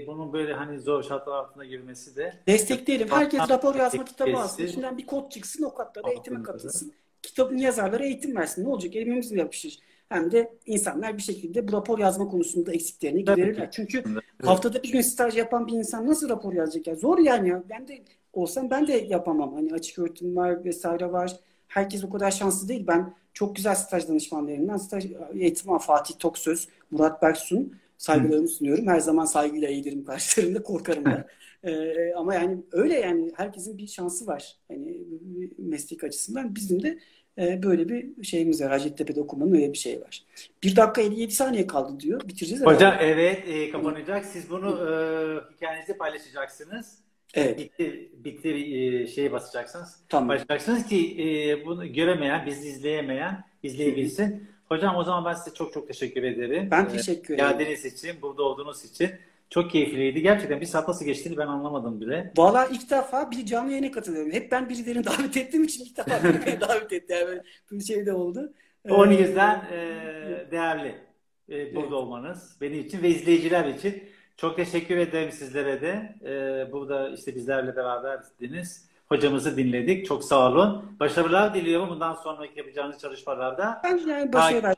e, bunun böyle hani zor şartlar altında girmesi de destekleyelim. Herkes rapor yazma kitabı alsın. İçinden bir kod çıksın o kodla da eğitime katılsın. Kitabın yazarları eğitim versin. Ne olacak? Elimizle yapışır. Hem de insanlar bir şekilde bu rapor yazma konusunda eksiklerini giderirler. Çünkü evet. haftada bir gün staj yapan bir insan nasıl rapor yazacak? Ya? Zor yani ya. Ben de olsam ben de yapamam. Hani açık öğretim var vesaire var. Herkes o kadar şanslı değil. Ben çok güzel staj danışmanlarından staj eğitim var. Fatih Toksöz, Murat Berksun saygılarımı sunuyorum. Her zaman saygıyla eğilirim karşılarında korkarım da. ee, ama yani öyle yani herkesin bir şansı var. Hani meslek açısından bizim de e, böyle bir şeyimiz var. Hacettepe'de okumanın öyle bir şey var. Bir dakika 57 saniye kaldı diyor. Bitireceğiz Hocam herhalde. evet e, kapanacak. Siz bunu e, hikayenizi paylaşacaksınız. Evet. Bitti, bitti e, şeye basacaksınız. Tamam. Paylaşacaksınız ki e, bunu göremeyen, bizi izleyemeyen izleyebilsin. Hocam o zaman ben size çok çok teşekkür ederim. Ben teşekkür ederim. Geldiğiniz için, burada olduğunuz için. Çok keyifliydi. Gerçekten bir saat nasıl geçtiğini ben anlamadım bile. Valla ilk defa bir canlı yayına katılıyorum. Hep ben birilerini davet ettiğim için ilk defa birilerini davet etti. Yani bir şey de oldu. O ee, yüzden e, değerli e, burada evet. olmanız. Benim için ve izleyiciler için. Çok teşekkür ederim sizlere de. E, burada işte bizlerle beraberdiniz. Hocamızı dinledik. Çok sağ olun. Başarılar diliyorum bundan sonraki yapacağınız çalışmalarda. Bence yani başarılar.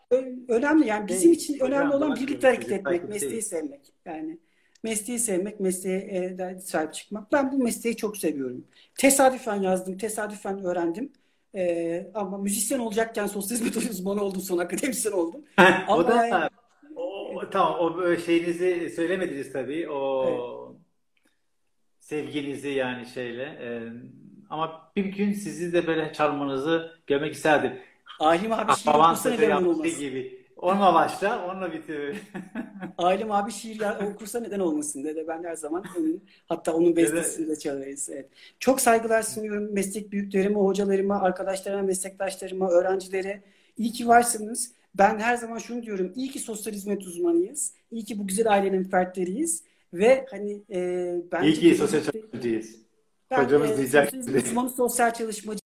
Önemli yani bizim için önemli olan birlikte hareket etmek, mesleği sevmek. Yani mesleği sevmek, mesleğe e, sahip çıkmak. Ben bu mesleği çok seviyorum. Tesadüfen yazdım, tesadüfen öğrendim. Ee, ama müzisyen olacakken sosyal hizmet uzmanı oldum, sonra akademisyen oldum. ama o da yani, o, tamam o şeyinizi söylemediniz tabii. O evet. sevginizi yani şeyle. E, ama bir gün sizi de böyle çalmanızı görmek isterdim. Alim abi şimdi bu sene gibi Onunla başla, onunla bitir. Ailem abi şiir ya, okursa neden olmasın dedi. Ben her zaman onun, hatta onun bestesini de çalarız. Evet. Çok saygılar sunuyorum meslek büyüklerime, hocalarıma, arkadaşlarıma, meslektaşlarıma, öğrencilere. İyi ki varsınız. Ben her zaman şunu diyorum. İyi ki sosyal hizmet uzmanıyız. İyi ki bu güzel ailenin fertleriyiz. Ve hani e, ben İyi ki sosyal çalışmacıyız. Hocamız e, diyecek. Uzmanı sosyal çalışmacı